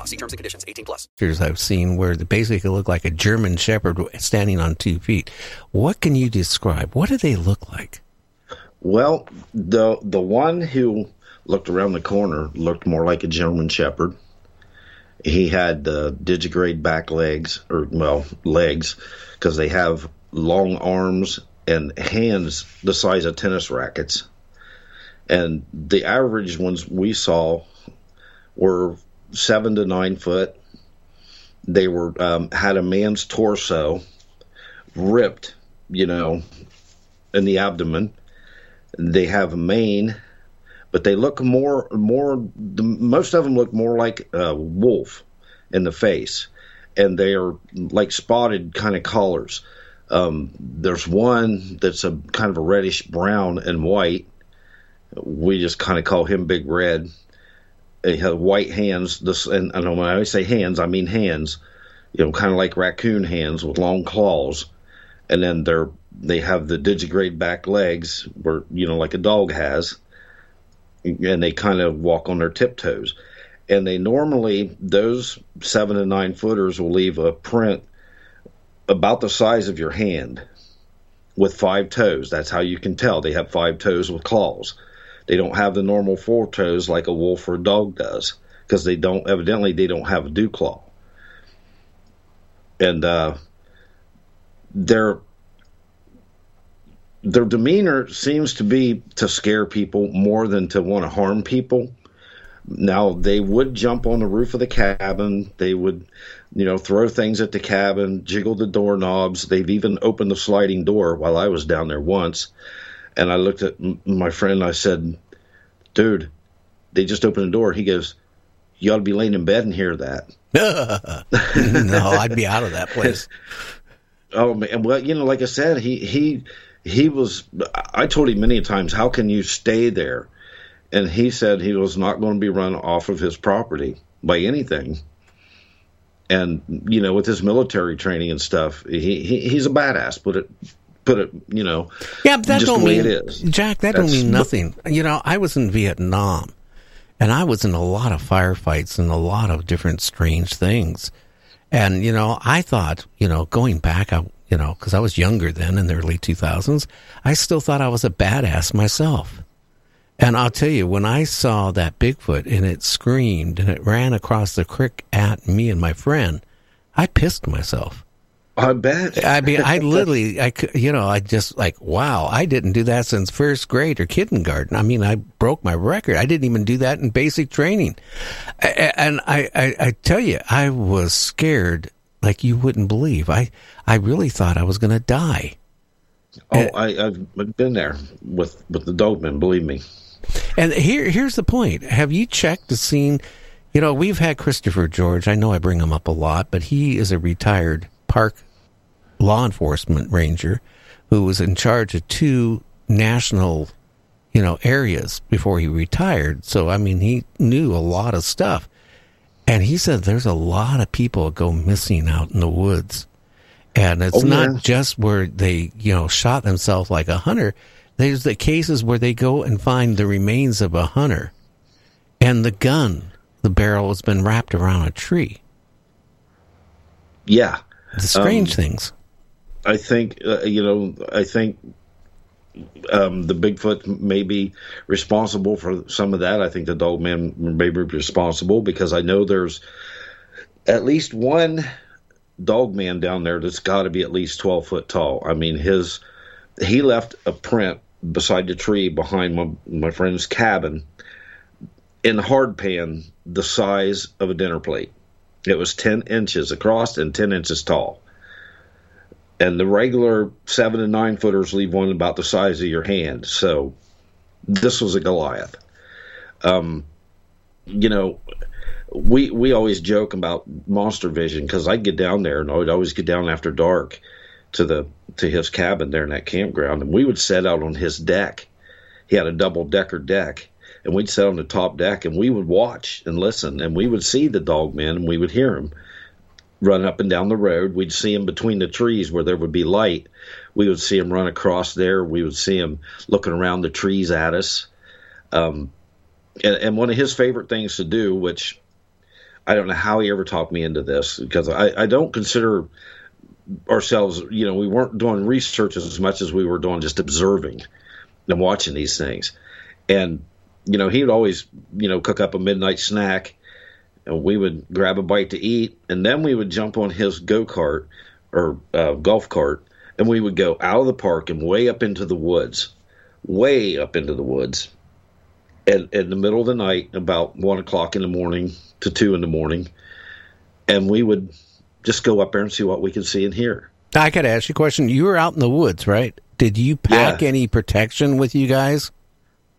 See terms and conditions. 18 plus.
pictures I've seen where they basically look like a German Shepherd standing on two feet. What can you describe? What do they look like?
Well, the the one who looked around the corner looked more like a German Shepherd. He had uh, digigrade back legs, or well, legs, because they have long arms and hands the size of tennis rackets. And the average ones we saw were seven to nine foot. They were um, had a man's torso, ripped, you know, in the abdomen they have a mane, but they look more more. The, most of them look more like a wolf in the face, and they are like spotted kind of colors. Um, there's one that's a kind of a reddish brown and white, We just kind of call him Big Red. Eh, he had white hands. This and, and when I say hands, I mean hands. You know, kind of like raccoon hands with long claws, and then they're they have the digigrade back legs, where you know, like a dog has, and they kind of walk on their tiptoes. And they normally those seven and nine footers will leave a print about the size of your hand with five toes. That's how you can tell they have five toes with claws. They don't have the normal four toes like a wolf or a dog does because they don't evidently they don't have a dew claw. And uh, their their demeanor seems to be to scare people more than to want to harm people. Now they would jump on the roof of the cabin. They would, you know, throw things at the cabin, jiggle the doorknobs. They've even opened the sliding door while I was down there once. And I looked at my friend. And I said, "Dude, they just opened the door." He goes, "You ought to be laying in bed and hear that." [LAUGHS]
no, I'd be out of that place. [LAUGHS]
Oh man, well, you know, like I said, he he he was. I told him many times, "How can you stay there?" And he said he was not going to be run off of his property by anything. And you know, with his military training and stuff, he, he he's a badass. Put it, put it, you know.
Yeah, but that don't
the way
mean
it is.
Jack. That don't mean nothing. You know, I was in Vietnam, and I was in a lot of firefights and a lot of different strange things. And you know, I thought, you know, going back, I, you know, because I was younger then in the early two thousands, I still thought I was a badass myself. And I'll tell you, when I saw that Bigfoot and it screamed and it ran across the creek at me and my friend, I pissed myself.
I bet.
I mean, I [LAUGHS] literally, I you know, I just like, wow, I didn't do that since first grade or kindergarten. I mean, I broke my record. I didn't even do that in basic training. And I, I, I tell you, I was scared like you wouldn't believe. I, I really thought I was going to die.
Oh, I, I've been there with with the dogmen. Believe me.
And here, here's the point. Have you checked the scene? You know, we've had Christopher George. I know I bring him up a lot, but he is a retired park law enforcement ranger who was in charge of two national, you know, areas before he retired. So, I mean, he knew a lot of stuff. And he said there's a lot of people go missing out in the woods. And it's
Oh,
not
yeah.
just where they, you know, shot themselves like a hunter. There's the cases where they go and find the remains of a hunter and the gun, the barrel has been wrapped around a tree.
Yeah.
The strange
Um,
things.
I think uh, you know. I think um, the Bigfoot may be responsible for some of that. I think the dog man may be responsible because I know there's at least one dog man down there that's got to be at least twelve foot tall. I mean, his he left a print beside the tree behind my my friend's cabin in hard pan the size of a dinner plate. It was ten inches across and ten inches tall and the regular seven and nine footers leave one about the size of your hand. So this was a Goliath. Um, you know, we we always joke about monster vision because I'd get down there and I would always get down after dark to the to his cabin there in that campground, and we would set out on his deck. He had a double decker deck, and we'd sit on the top deck and we would watch and listen, and we would see the dog men and we would hear them run up and down the road. We'd see him between the trees where there would be light. We would see him run across there. We would see him looking around the trees at us. Um, and, and one of his favorite things to do, which I don't know how he ever talked me into this, because I, I don't consider ourselves, you know, we weren't doing research as much as we were doing just observing and watching these things. And, you know, he would always, you know, cook up a midnight snack and we would grab a bite to eat, and then we would jump on his go kart or uh, golf cart, and we would go out of the park and way up into the woods, way up into the woods, and in the middle of the night, about one o'clock in the morning to two in the morning, and we would just go up there and see what we could see and hear.
I got to ask you a question. You were out in the woods, right? Did you pack any protection with you guys?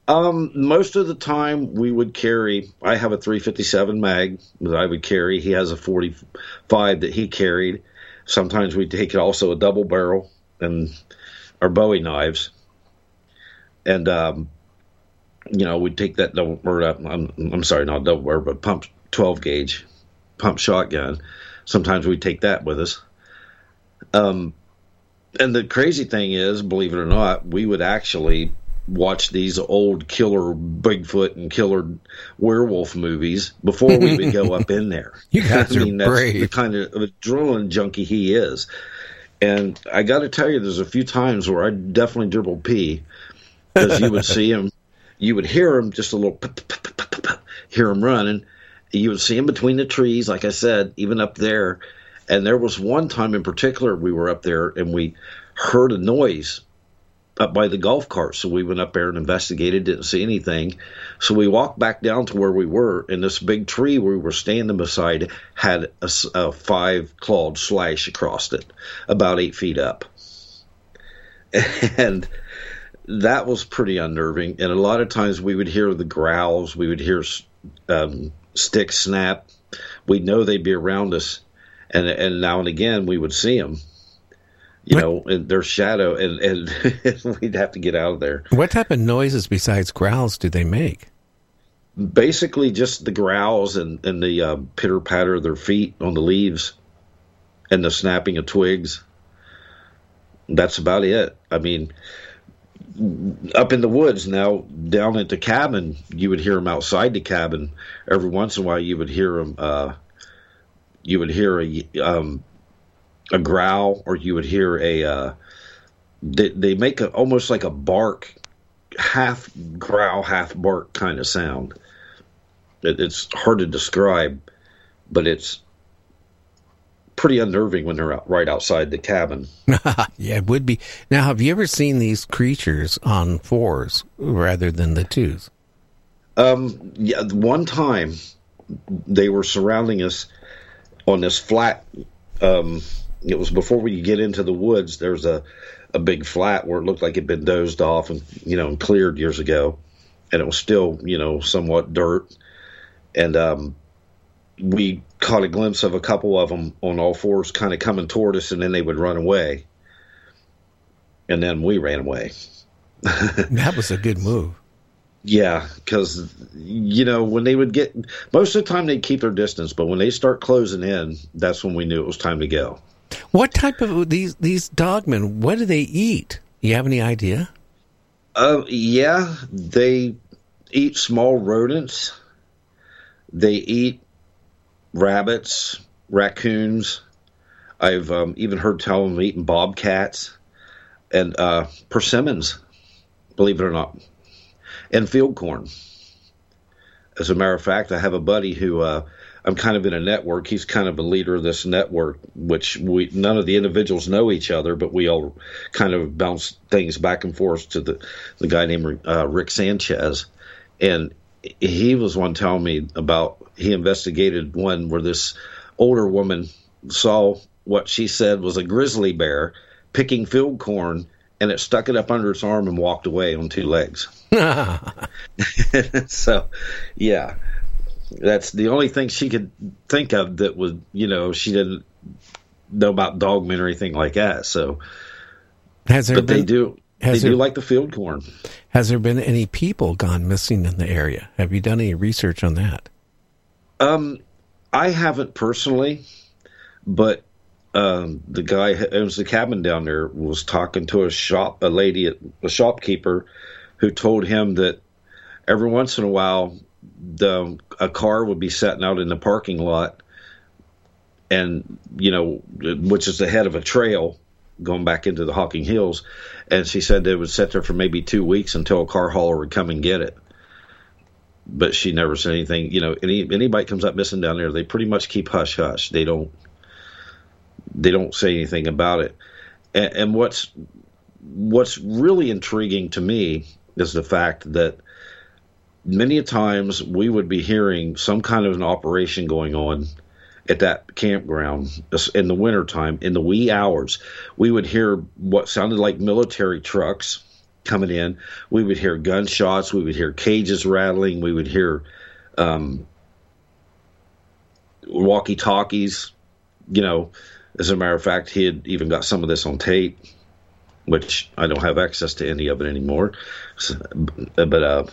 Um, most of the time we would carry. I have a 357 mag that I would carry. He has a 45 that he carried. Sometimes we take it also a double barrel and our Bowie knives. And um, you know, we'd take that double or uh, I'm, I'm sorry, not double barrel, but pump 12 gauge pump shotgun. Sometimes we'd take that with us. Um, and the crazy thing is, believe it or not, we would actually watch these old killer Bigfoot and killer werewolf movies before we would go up in there. [LAUGHS]
You guys
I
are
mean, that's
brave.
the kind of adrenaline junkie he is. And I got to tell you, there's a few times where I definitely dribble pee because you would see him, you would hear him just a little, hear him running. You would see him between the trees, like I said, even up there. And there was one time in particular we were up there and we heard a noise up by the golf cart. So we went up there and investigated, didn't see anything. So we walked back down to where we were, and this big tree we were standing beside had a five clawed slash across it, about eight feet up. [LAUGHS] And that was pretty unnerving. And a lot of times we would hear the growls, we would hear um, sticks snap. We'd know they'd be around us, and and now and again we would see them. You know, in their shadow, and and [LAUGHS] we'd have to get out of there.
What type of noises besides growls do they make?
Basically, just the growls and and the uh, pitter patter of their feet on the leaves, and the snapping of twigs. That's about it. I mean, up in the woods now, down at the cabin, you would hear them outside the cabin. Every once in a while, you would hear them. Uh, you would hear a um, a growl, or you would hear a. Uh, they, they make a, almost like a bark, half growl, half bark kind of sound. It, it's hard to describe, but it's pretty unnerving when they're out, right outside the cabin. [LAUGHS]
yeah, it would be. Now, have you ever seen these creatures on fours rather than the twos?
Um, yeah, one time they were surrounding us on this flat. Um, it was before we could get into the woods. There was a, a big flat where it looked like it'd been dozed off and you know and cleared years ago, and it was still you know somewhat dirt. And um, we caught a glimpse of a couple of them on all fours, kind of coming toward us, and then they would run away. And then we ran away. [LAUGHS]
that was a good move.
Yeah, because you know when they would get most of the time they'd keep their distance, but when they start closing in, that's when we knew it was time to go.
What type of these these dogmen? What do they eat? You have any idea?
Uh, yeah, they eat small rodents. They eat rabbits, raccoons. I've um, even heard tell them eating bobcats and uh, persimmons. Believe it or not, and field corn. As a matter of fact, I have a buddy who uh, I'm kind of in a network. He's kind of a leader of this network, which we none of the individuals know each other, but we all kind of bounce things back and forth to the the guy named uh, Rick Sanchez, and he was one telling me about he investigated one where this older woman saw what she said was a grizzly bear picking field corn and it stuck it up under its arm and walked away on two legs. [LAUGHS] [LAUGHS] so, yeah, that's the only thing she could think of that would, you know, she didn't know about dogmen or anything like that. So,
Has there
but they
been-
do, they
has
do
there-
like the field corn.
Has there been any people gone missing in the area? Have you done any research on that?
Um, I haven't personally, but um, the guy who owns the cabin down there was talking to a shop, a lady, a shopkeeper, who told him that every once in a while, the a car would be sitting out in the parking lot, and you know, which is the head of a trail going back into the Hocking Hills, and she said they would sit there for maybe two weeks until a car hauler would come and get it but she never said anything. You know, any anybody comes up missing down there, they pretty much keep hush hush. They don't they don't say anything about it. And, and what's what's really intriguing to me is the fact that many times we would be hearing some kind of an operation going on at that campground in the wintertime in the wee hours we would hear what sounded like military trucks coming in. We would hear gunshots. We would hear cages rattling. We would hear um, walkie talkies. You know, as a matter of fact, he had even got some of this on tape, which I don't have access to any of it anymore. So, but uh,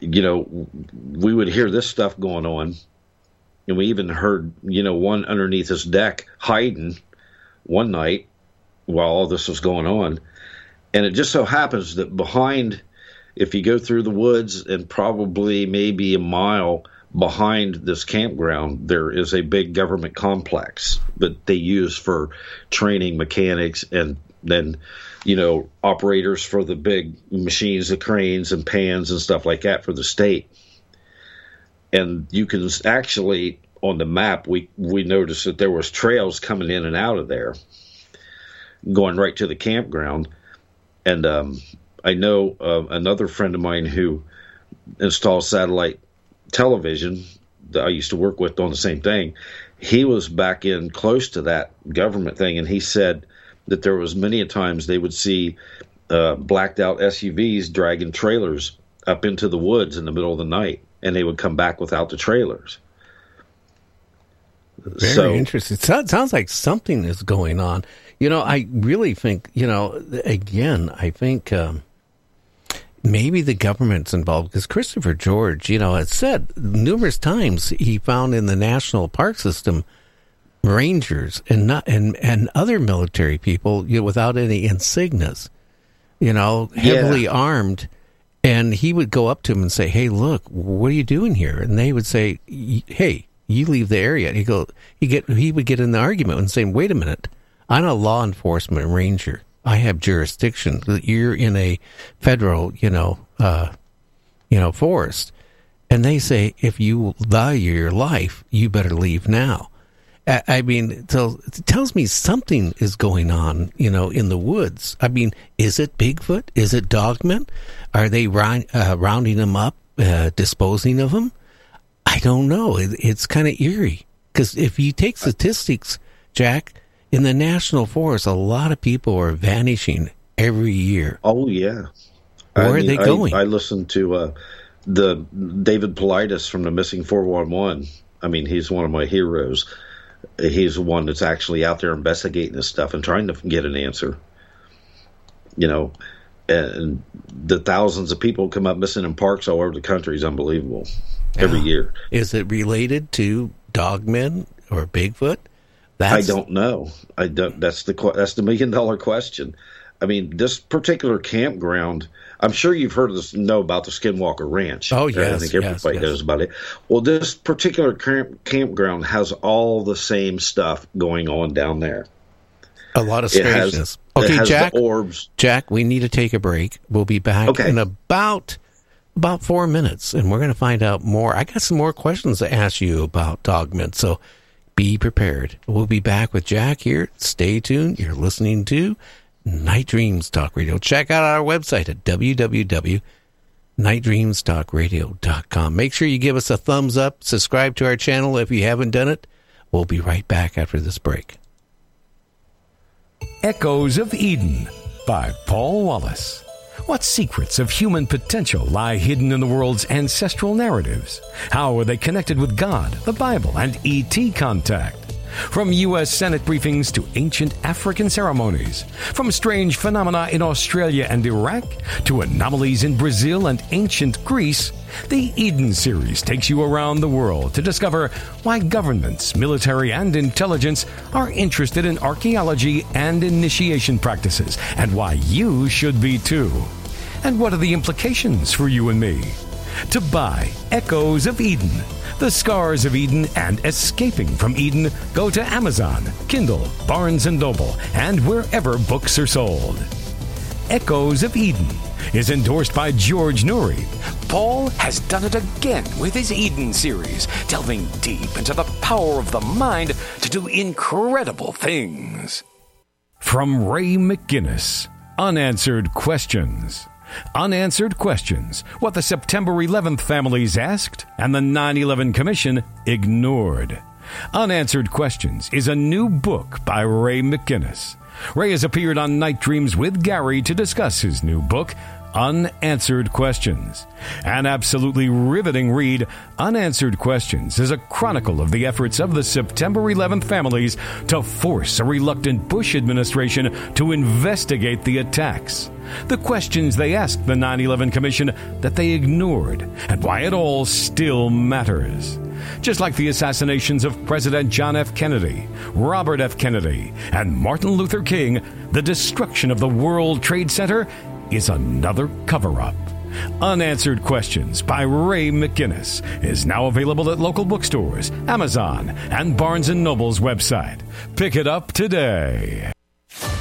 you know, we would hear this stuff going on, and we even heard, you know, one underneath his deck hiding one night while all this was going on. And it just so happens that behind, if you go through the woods and probably maybe a mile behind this campground, there is a big government complex that they use for training mechanics and then, you know, operators for the big machines, the cranes and pans and stuff like that for the state. And you can actually on the map we we noticed that there was trails coming in and out of there, going right to the campground. And um, I know uh, another friend of mine who installs satellite television that I used to work with on the same thing. He was back in close to that government thing, and he said that there was many a times they would see uh, blacked out SUVs dragging trailers up into the woods in the middle of the night, and they would come back without the trailers.
Very
So-
interesting. It sounds, like something is going on. You know, I really think, you know, again, I think um, maybe the government's involved because Christopher George, you know, has said numerous times he found in the national park system rangers and not and and other military people you know, without any insignias, you know, heavily
Yeah.
armed. And he would go up to him and say, "Hey, look, what are you doing here?" And they would say, "Hey, you leave the area." And he go, he get he would get in the argument and say, "Wait a minute, I'm a law enforcement ranger. I have jurisdiction. You're in a federal, you know, uh, you know, forest." And they say, "If you value your life, you better leave now." I I mean, so it tells me something is going on, you know, in the woods. I mean, is it Bigfoot? Is it dogmen? Are they round, uh, rounding them up, uh, disposing of them? I don't know. It, it's kind of eerie because if you take statistics, Jack, in the national forest, a lot of people are vanishing every year.
Oh yeah.
Where
I
are they
I-
going?
I, listened to uh, the David Paulides from the Missing 411. I mean, he's one of my heroes. He's the one that's actually out there investigating this stuff and trying to get an answer. You know, and the thousands of people come up missing in parks all over the country is unbelievable every year.
Is it related to dogmen or Bigfoot?
I don't know. I don't. That's the that's the million dollar question. I mean, this particular campground. I'm sure you've heard of this, know about the Skinwalker Ranch.
Oh, yes,
I
think
everybody
yes.
knows about it. Well, this particular camp, campground has all the same stuff going on down there.
A lot of
has-
strangeness. okay, Jack.
orbs.
Jack, we need to take a break. We'll be back
Okay.
in about about four minutes, and we're going to find out more. I got some more questions to ask you about dogmen, so be prepared. We'll be back with Jack here. Stay tuned. You're listening to Night Dreams Talk Radio. Check out our website at www.nightdreamstalkradio.com. Make sure you give us a thumbs up. Subscribe to our channel if you haven't done it. We'll be right back after this break.
Echoes of Eden by Paul Wallis. What secrets of human potential lie hidden in the world's ancestral narratives? How are they connected with God, the Bible, and ET contact? From U.S. Senate briefings to ancient African ceremonies, from strange phenomena in Australia and Iraq to anomalies in Brazil and ancient Greece, the Eden series takes you around the world to discover why governments, military, and intelligence are interested in archaeology and initiation practices, and why you should be too. And what are the implications for you and me? To buy Echoes of Eden, The Scars of Eden, and Escaping from Eden, go to Amazon, Kindle, Barnes & Noble, and wherever books are sold. Echoes of Eden is endorsed by George Noory.
Paul has done it again with his Eden series, delving deep into the power of the mind to do incredible things.
From Ray McGinnis Unanswered Questions. Unanswered Questions What the September 11th families asked and the 9 11 Commission ignored. Unanswered Questions is a new book by Ray McGinnis. Ray has appeared on Night Dreams with Gary to discuss his new book, Unanswered Questions. An absolutely riveting read, Unanswered Questions is a chronicle of the efforts of the September 11th families to force a reluctant Bush administration to investigate the attacks. The questions they asked the 9 11 Commission that they ignored, and why it all still matters. Just like the assassinations of President John F. Kennedy, Robert F. Kennedy, and Martin Luther King, the destruction of the World Trade Center is another cover up. Unanswered Questions by Ray McGinnis is now available at local bookstores, Amazon, and Barnes & Noble's website. Pick it up today.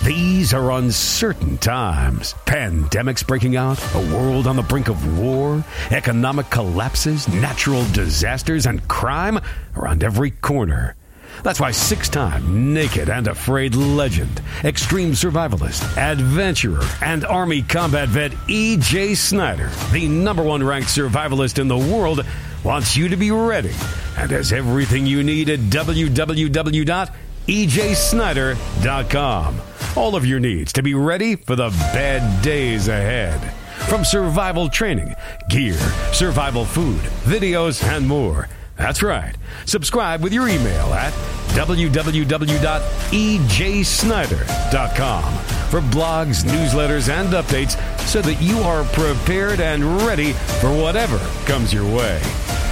These are uncertain times. Pandemics breaking out, a world on the brink of war, economic collapses, natural disasters, and crime around every corner. That's why six time naked and afraid legend, extreme survivalist, adventurer, and Army combat vet E.J. Snyder, the number one ranked survivalist in the world, wants you to be ready and has everything you need at www.ejsnyder.com. All of your needs to be ready for the bad days ahead. From survival training, gear, survival food, videos, and more. That's right. Subscribe with your email at www.ejsnyder.com for blogs, newsletters, and updates so that you are prepared and ready for whatever comes your way.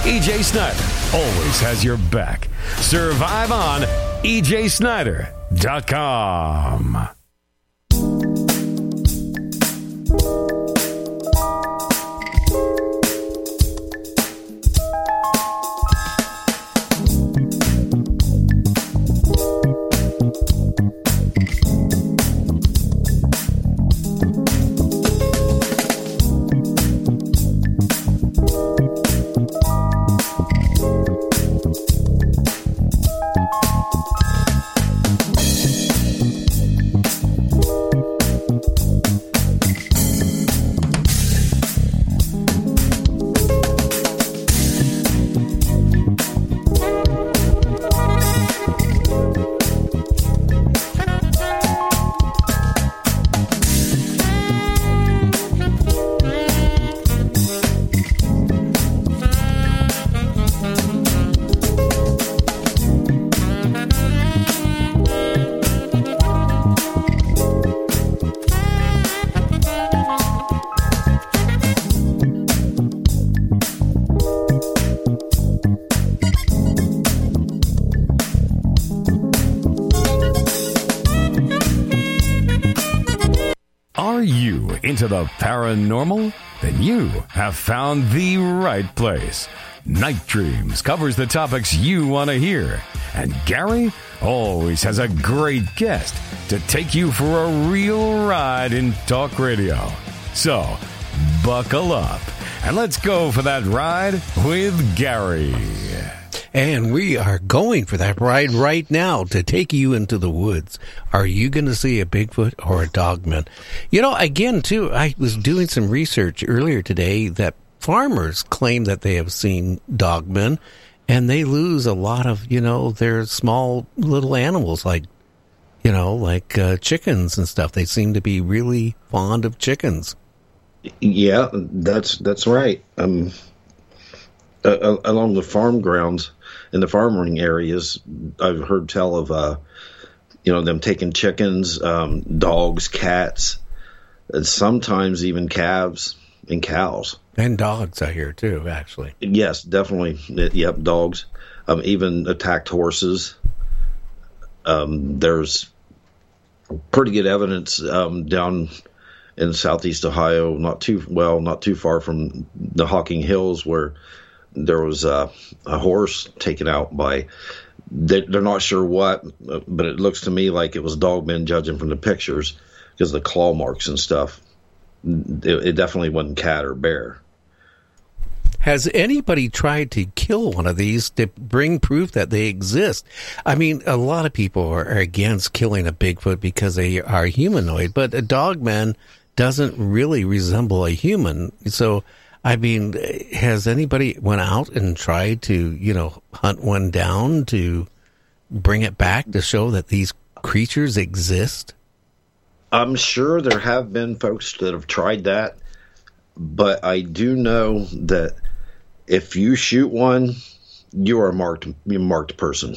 EJ Snyder always has your back. Survive on ejsnyder.com. into the paranormal? Then you have found the right place. Night Dreams covers the topics you want to hear. And Gary always has a great guest to take you for a real ride in talk radio. So, buckle up and let's go for that ride with Gary.
And we are going for that ride right now to take you into the woods. Are you going to see a Bigfoot or a dogman? You know, again, too, I was doing some research earlier today that farmers claim that they have seen dogmen and they lose a lot of, you know, their small little animals like, you know, like uh, chickens and stuff. They seem to be really fond of chickens.
Yeah, that's that's right. Um, uh, along the farm grounds in the farming areas, I've heard tell of uh, you know them taking chickens, um, dogs, cats, and sometimes even calves and cows.
And dogs, I hear too. Actually,
Yes, definitely. Yep, dogs. Um, even attacked horses. Um, there's pretty good evidence um, down in southeast Ohio, not too well, not too far from the Hocking Hills, where there was a, a horse taken out by. They, they're not sure what, but it looks to me like it was dogmen, judging from the pictures, because the claw marks and stuff. It, it definitely wasn't cat or bear.
Has anybody tried to kill one of these to bring proof that they exist? I mean, a lot of people are against killing a Bigfoot because they are humanoid, but a dogman doesn't really resemble a human. So, I mean, has anybody went out and tried to, you know, hunt one down to bring it back to show that these creatures exist?
I'm sure there have been folks that have tried that. but I do know that if you shoot one, you are a marked a marked person.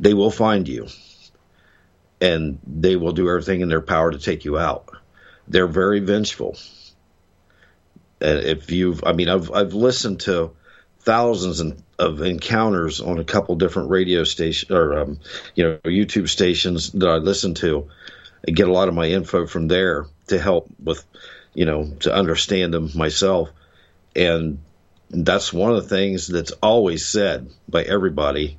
They will find you, and they will do everything in their power to take you out. They're very vengeful. If you've, I mean, I've I've listened to thousands and- of encounters on a couple different radio stations or um, you know YouTube stations that I listen to. I get a lot of my info from there to help with, you know, to understand them myself. And that's one of the things that's always said by everybody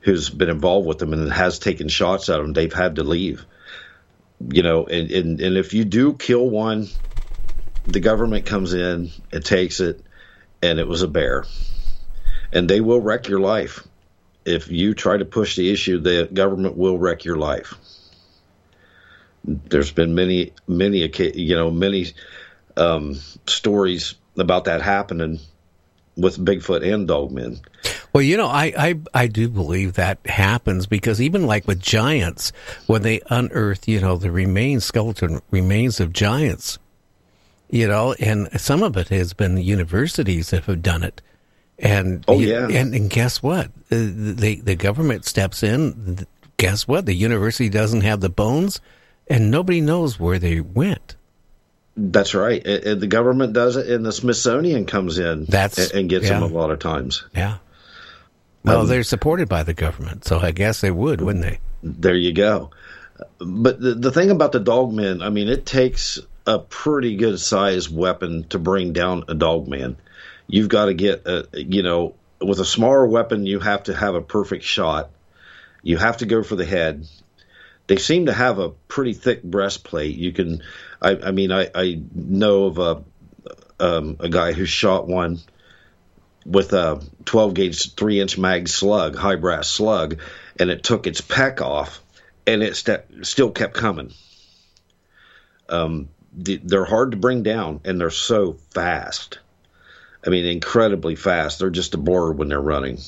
who's been involved with them and has taken shots at them. They've had to leave. You know, and, and, and if you do kill one, the government comes in and takes it, and it was a bear. And they will wreck your life. If you try to push the issue, the government will wreck your life there's been many many you know many um, stories about that happening with Bigfoot and Dogmen.
Well, you know, I, I I do believe that happens because even like with giants, when they unearth, you know, the remains, skeleton remains of giants, you know, and some of it has been universities that have done it. And
Oh, yeah.
and, and guess what? The the government steps in. Guess what? The university doesn't have the bones, and nobody knows where they went.
That's right. And- and the government does it, and the Smithsonian comes in
That's-
and, and gets them a lot of times.
Yeah. Well,
Um,
they're supported by the government, so I guess they would, wouldn't they?
There you go. But the, the thing about the dogmen, I mean, it takes a pretty good sized weapon to bring down a dog man. You've got to get, a, you know, with a smaller weapon, you have to have a perfect shot. You have to go for the head. They seem to have a pretty thick breastplate. You can, I, I mean, I, I know of a, um, a guy who shot one with a 12 gauge three inch mag slug, high brass slug, and it took its peck off, and it st- still kept coming. Um, they're hard to bring down, and they're so fast. I mean, incredibly fast. They're just a blur when they're running.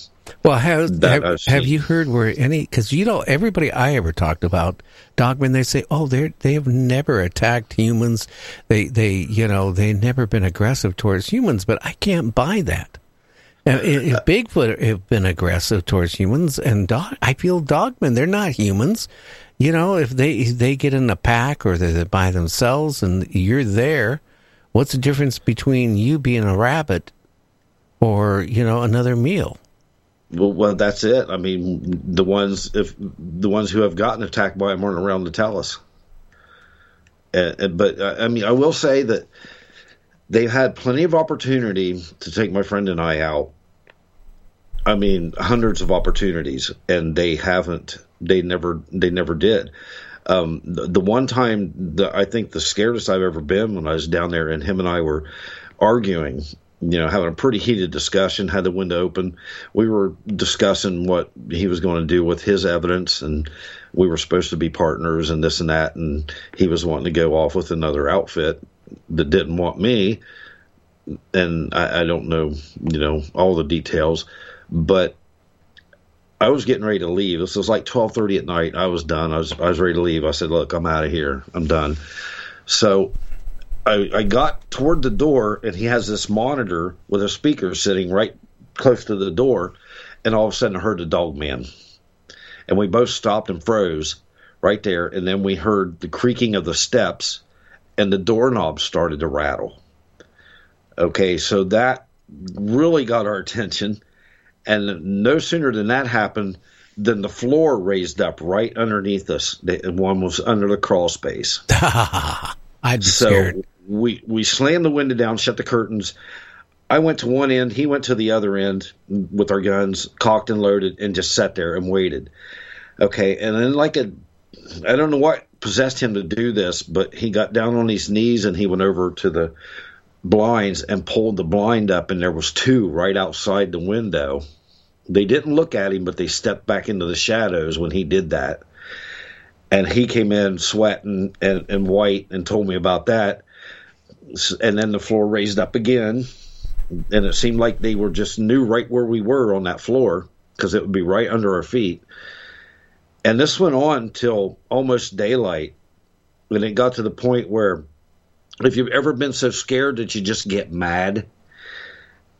Well, have have,
I've
you heard where any? Because you know, everybody I ever talked about dogmen, they say, oh, they they have never attacked humans. They they you know they never been aggressive towards humans. But I can't buy that. Uh, now, If uh, Bigfoot have been aggressive towards humans, and dog, I feel dogmen, they're not humans. You know, if they they get in a pack or they're by themselves and you're there, what's the difference between you being a rabbit or you know another meal?
Well, well, that's it. I mean, the ones if the ones who have gotten attacked by them aren't around to tell us. And, and- but I mean, I will say that they've had plenty of opportunity to take my friend and I out. I mean, hundreds of opportunities, and they haven't. They never. They never did. Um, the, the one time I think the scaredest I've ever been when I was down there, and him and I were arguing. You know, having a pretty heated discussion. Had the window open. We were discussing what he was going to do with his evidence, and we were supposed to be partners and this and that. And he was wanting to go off with another outfit that didn't want me and I, I don't know, you know, all the details, but I was getting ready to leave. This was like twelve thirty at night. I was done. I was I was ready to leave. I said, "Look, I'm out of here. I'm done." So I, I got toward the door, and he has this monitor with a speaker sitting right close to the door, and all of a sudden I heard the dog man, and we both stopped and froze right there, and then we heard the creaking of the steps, and the doorknob started to rattle. Okay, so that really got our [LAUGHS] attention. And no sooner than that happened than the floor raised up right underneath us. The- One was under the crawl space. [LAUGHS]
I'd
so
scared.
we we slammed the window down, shut the curtains. I went to one end, he went to the other end with our guns cocked and loaded, and just sat there and waited. Okay, and then like a, I don't know what possessed him to do this, but he got down on his knees and he went over to the blinds and pulled the blind up, and there was two right outside the window. They didn't look at him, but they stepped back into the shadows when he did that. And he came in sweating and, and white and told me about that. And then the floor raised up again, and it seemed like they were just knew right where we were on that floor because it would be right under our feet. And this went on till almost daylight, and it got to the point where if you've ever been so scared that you just get mad,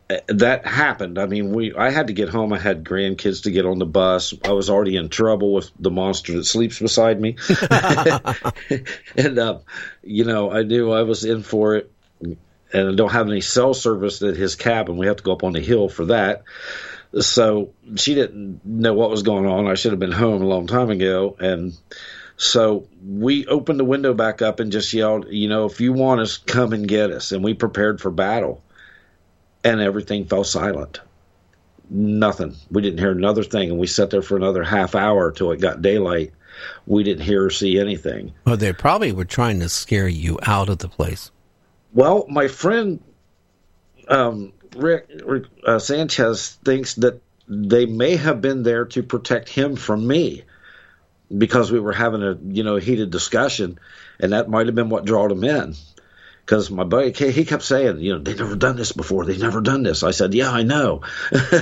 uh, that happened. I mean, we I had to get home. I had grandkids to get on the bus. I was already in trouble with the monster that sleeps beside me, [LAUGHS] and uh, you know, I knew I was in for it. And I don't have any cell service at his cabin. We have to go up on the hill for that. So she didn't know what was going on. I should have been home a long time ago. And so we opened the window back up and just yelled, you know, if you want us, come and get us. And we prepared for battle. And everything fell silent. Nothing. We didn't hear another thing. And we sat there for another half hour till it got daylight. We didn't hear or see anything.
Well, they probably were trying to scare you out of the place.
Well, my friend um, Rick, Rick uh, Sanchez thinks that they may have been there to protect him from me because we were having a you know heated discussion, and that might have been what drawed him in. Because my buddy, he kept saying, you know, they've never done this before. They've never done this. I said, yeah, I know.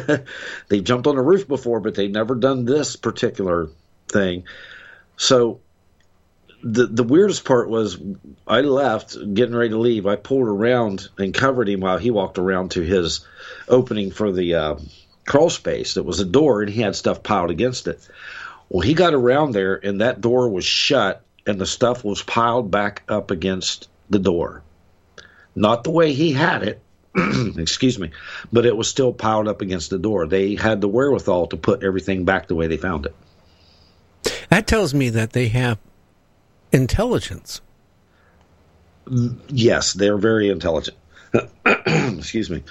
[LAUGHS] they jumped on a roof before, but they've never done this particular thing. So the the weirdest part was I left, getting ready to leave. I pulled around and covered him while he walked around to his opening for the uh, crawl space. That was a door, and he had stuff piled against it. Well, he got around there, and that door was shut, and the stuff was piled back up against the door. Not the way he had it, [CLEARS THROAT] excuse me, but it was still piled up against the door. They had the wherewithal to put everything back the way they found it.
That tells me that they have intelligence.
Yes, they're very intelligent. [CLEARS THROAT] Excuse me.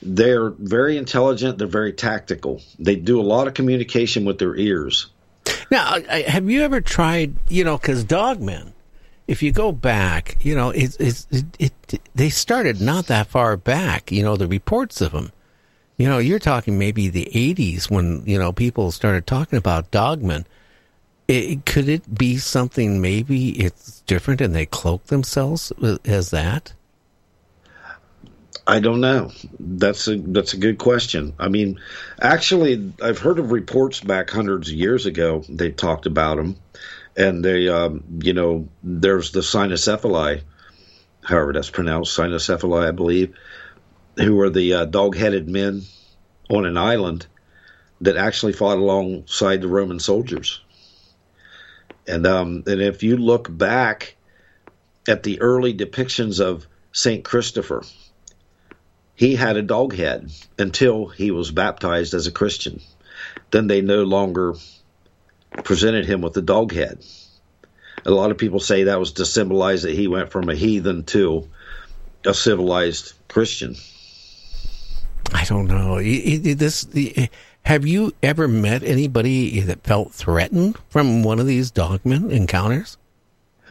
They're very intelligent. They're very tactical. They do a lot of communication with their ears.
Now, have you ever tried? You know, because dogmen, if you go back, you know, it's, it's it, it they started not that far back. You know, the reports of them. You know, you're talking maybe the '80s when you know people started talking about dogmen. It, could it be something? Maybe it's different, and they cloak themselves uh, as that.
I don't know. That's a that's a good question. I mean, actually, I've heard of reports back hundreds of years ago. They talked about them, and they, um, you know, there's the cynocephali, however that's pronounced, cynocephali, I believe, who are the uh, dog-headed men on an island that actually fought alongside the Roman soldiers. And um, and if you look back at the early depictions of Saint Christopher, he had a dog head until he was baptized as a Christian. Then they no longer presented him with the dog head. A lot of people say that was to symbolize that he went from a heathen to a civilized Christian.
I don't know. It- it- this, have you ever met anybody that felt threatened from one of these dogmen encounters?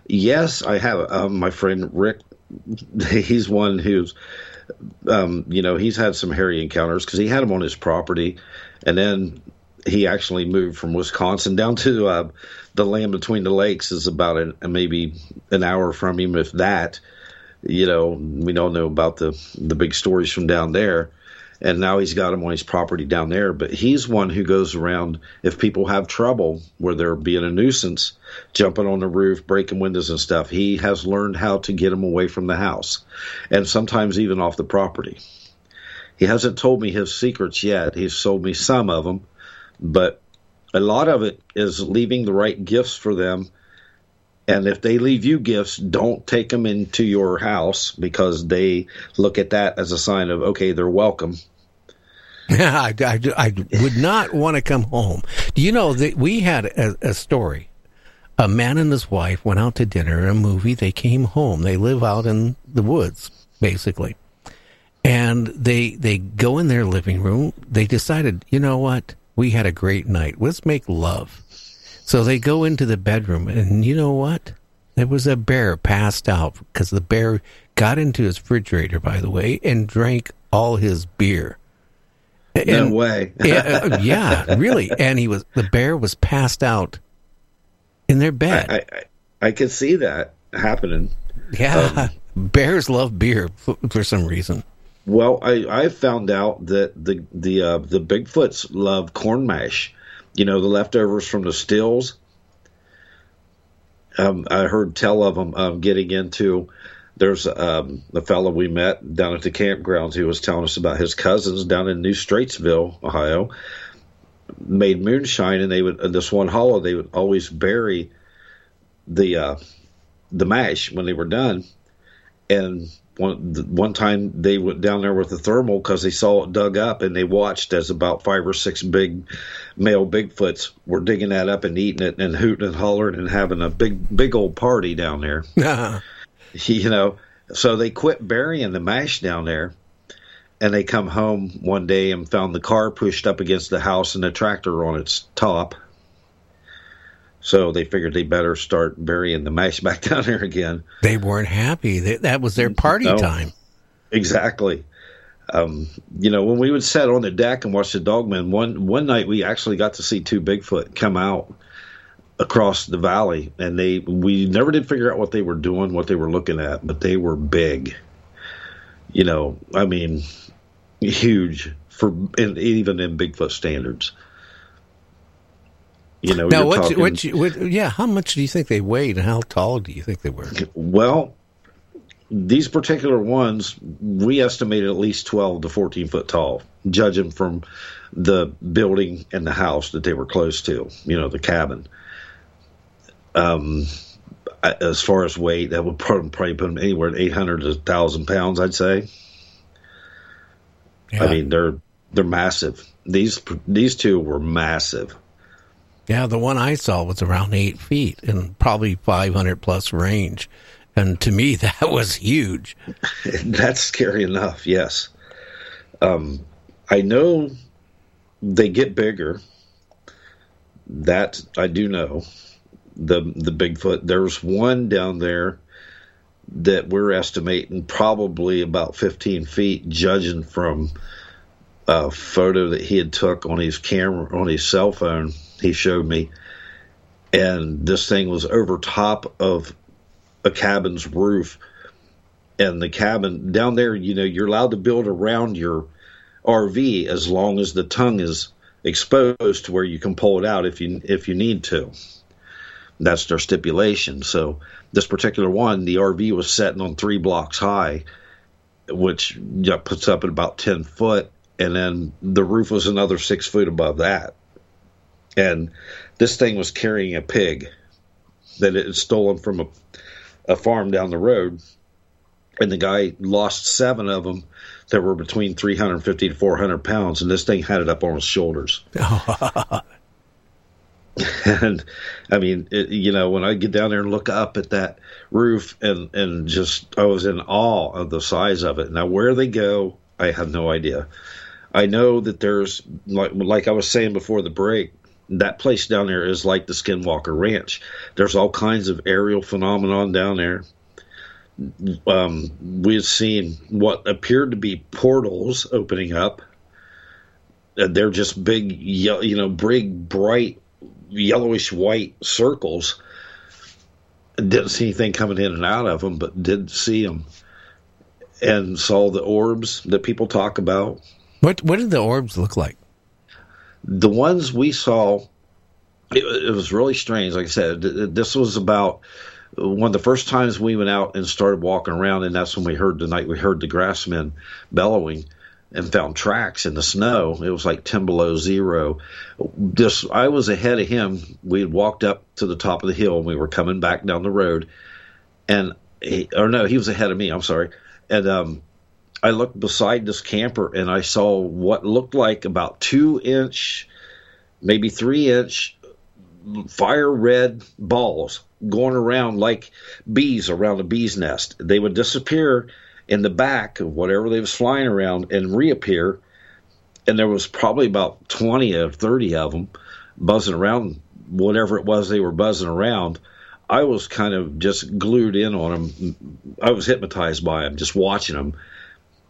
Yes, I have. Um, my friend Rick, [LAUGHS] he's one who's, um, you know, he's had some hairy encounters because he had them on his property, and then he actually moved from Wisconsin down to uh, the land between the lakes is about an, maybe an hour from him, if that. You know, we don't know about the the big stories from down there, and now he's got him on his property down there. But he's one who goes around if people have trouble where they're being a nuisance, jumping on the roof, breaking windows and stuff. He has learned how to get them away from the house, and sometimes even off the property. He hasn't told me his secrets yet. He's told me some of them, but a lot of it is leaving the right gifts for them. And if they leave you gifts, don't take them into your house because they look at that as a sign of, okay, they're welcome.
Yeah, [LAUGHS] I, I, I would not want to come home. Do you know that we had a, a story? A man and his wife went out to dinner, a movie. They came home. They live out in the woods, basically, and they they go in their living room. They decided, you know what? We had a great night. Let's make love. So they go into the bedroom, and you know what? There was a bear passed out because the bear got into his refrigerator, by the way, and drank all his beer.
No
And-
way. [LAUGHS]
yeah, uh, yeah, really. And he was the bear was passed out in their bed.
I, I, I could see that happening.
yeah, [LAUGHS] bears love beer for, for some reason.
Well, I I found out that the the uh, the Bigfoots love corn mash. You know, the leftovers from the stills. Um, I heard tell of them um, getting into There's um, a fellow we met down at the campgrounds. Who was telling us about his cousins down in New Straitsville, Ohio, made moonshine, and they would in this one hollow they would always bury the uh, the mash when they were done, and one one time they went down there with the thermal because they saw it dug up, and they watched as about five or six big male Bigfoots were digging that up and eating it and hooting and hollering and having a big big old party down there. [LAUGHS] you know, so they quit burying the mash down there. And they come home one day and found the car pushed up against the house and the tractor on its top. So they figured they better start burying the mash [LAUGHS] back down there again.
They weren't happy. They, that was their party
No.
time.
Exactly. Um, you know, when we would sit on the deck and watch the dogmen, one one night we actually got to see two Bigfoot come out across the valley, and they we never did figure out what they were doing, what they were looking at, but they were big. You know, I mean, huge for in, even in Bigfoot standards. You know,
now, what,
talking-
what, you- what, yeah, how much do you think they weighed and how tall do you think they were?
Well, these particular ones, we estimated at least 12 to 14 foot tall, judging from the building and the house that they were close to, you know, the cabin. Um, as far as weight, that would probably, put them anywhere at 800 to 1,000 pounds, I'd say. I mean, they're they're massive. These these two were massive.
Yeah, the one I saw was around eight feet and probably 500 plus range. And to me, [LAUGHS] that was huge. [LAUGHS]
That's scary enough, yes. Um, I know they get bigger. That I do know. The the Bigfoot. There's one down there that we're estimating probably about 15 feet, judging from a photo that he had took on his camera on his cell phone. He showed me, and this thing was over top of a cabin's roof and the cabin down there, you know, you're allowed to build around your RV as long as the tongue is exposed to where you can pull it out if you if you need to. That's their stipulation. So this particular one, the RV was setting on three blocks high, which puts up at about ten foot, and then the roof was another six foot above that. And this thing was carrying a pig that it had stolen from a, a farm down the road and the guy lost seven of them that were between 350 to 400 pounds, and this thing had it up on his shoulders. [LAUGHS] and I mean, it, you know, when I get down there and look up at that roof, and and just I was in awe of the size of it. Now, where they go, I have no idea. I know that there's like like I was saying before the break. That place down there is like the Skinwalker Ranch. There's all kinds of aerial phenomenon down there um, we had seen what appeared to be portals opening up. They're just big, you know, big, bright, yellowish white circles. Didn't see anything coming in and out of them, but did see them, and saw the orbs that people talk about.
What what did the orbs look like?
The ones we saw, it, it was really strange. Like I said, th- th- this was about one of the first times we went out and started walking around, and that's when we heard the night we heard the grassmen bellowing and found tracks in the snow. It was like ten below zero. This I was ahead of him. We had walked up to the top of the hill, and we were coming back down the road, and he, or no, he was ahead of me. I'm sorry, and um, I looked beside this camper, and I saw what looked like about two inch, maybe three inch fire red balls going around like bees around a bee's nest. They would disappear in the back of whatever they was flying around and reappear. And there was probably about 20 or 30 of them buzzing around whatever it was they were buzzing around. I was kind of just glued in on them. I was hypnotized by them, just watching them.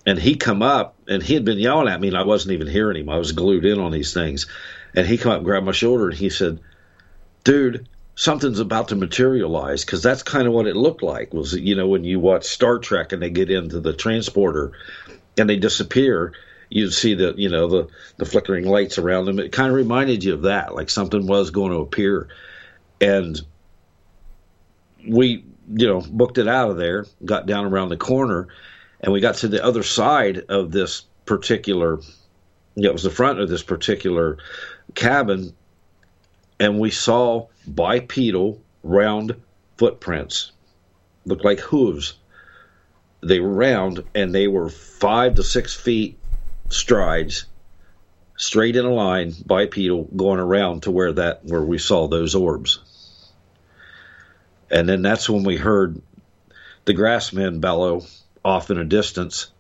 And he come up and he had been yelling at me and I wasn't even hearing him. I was glued in on these things. And he come up and grabbed my shoulder and he said, dude, something's about to materialize because that's kind of what it looked like. Was you know when you watch Star Trek and they get into the transporter and they disappear, you'd see the you know the the flickering lights around them. It kind of reminded you of that, like something was going to appear, and we you know, booked it out of there, got down around the corner, and we got to the other side of this particular, it was the front of this particular cabin, and we saw bipedal round footprints, looked like hooves. They were round and they were five to six feet strides, straight in a line, bipedal, going around to where that where we saw those orbs. And then that's when we heard the grassmen bellow off in a distance.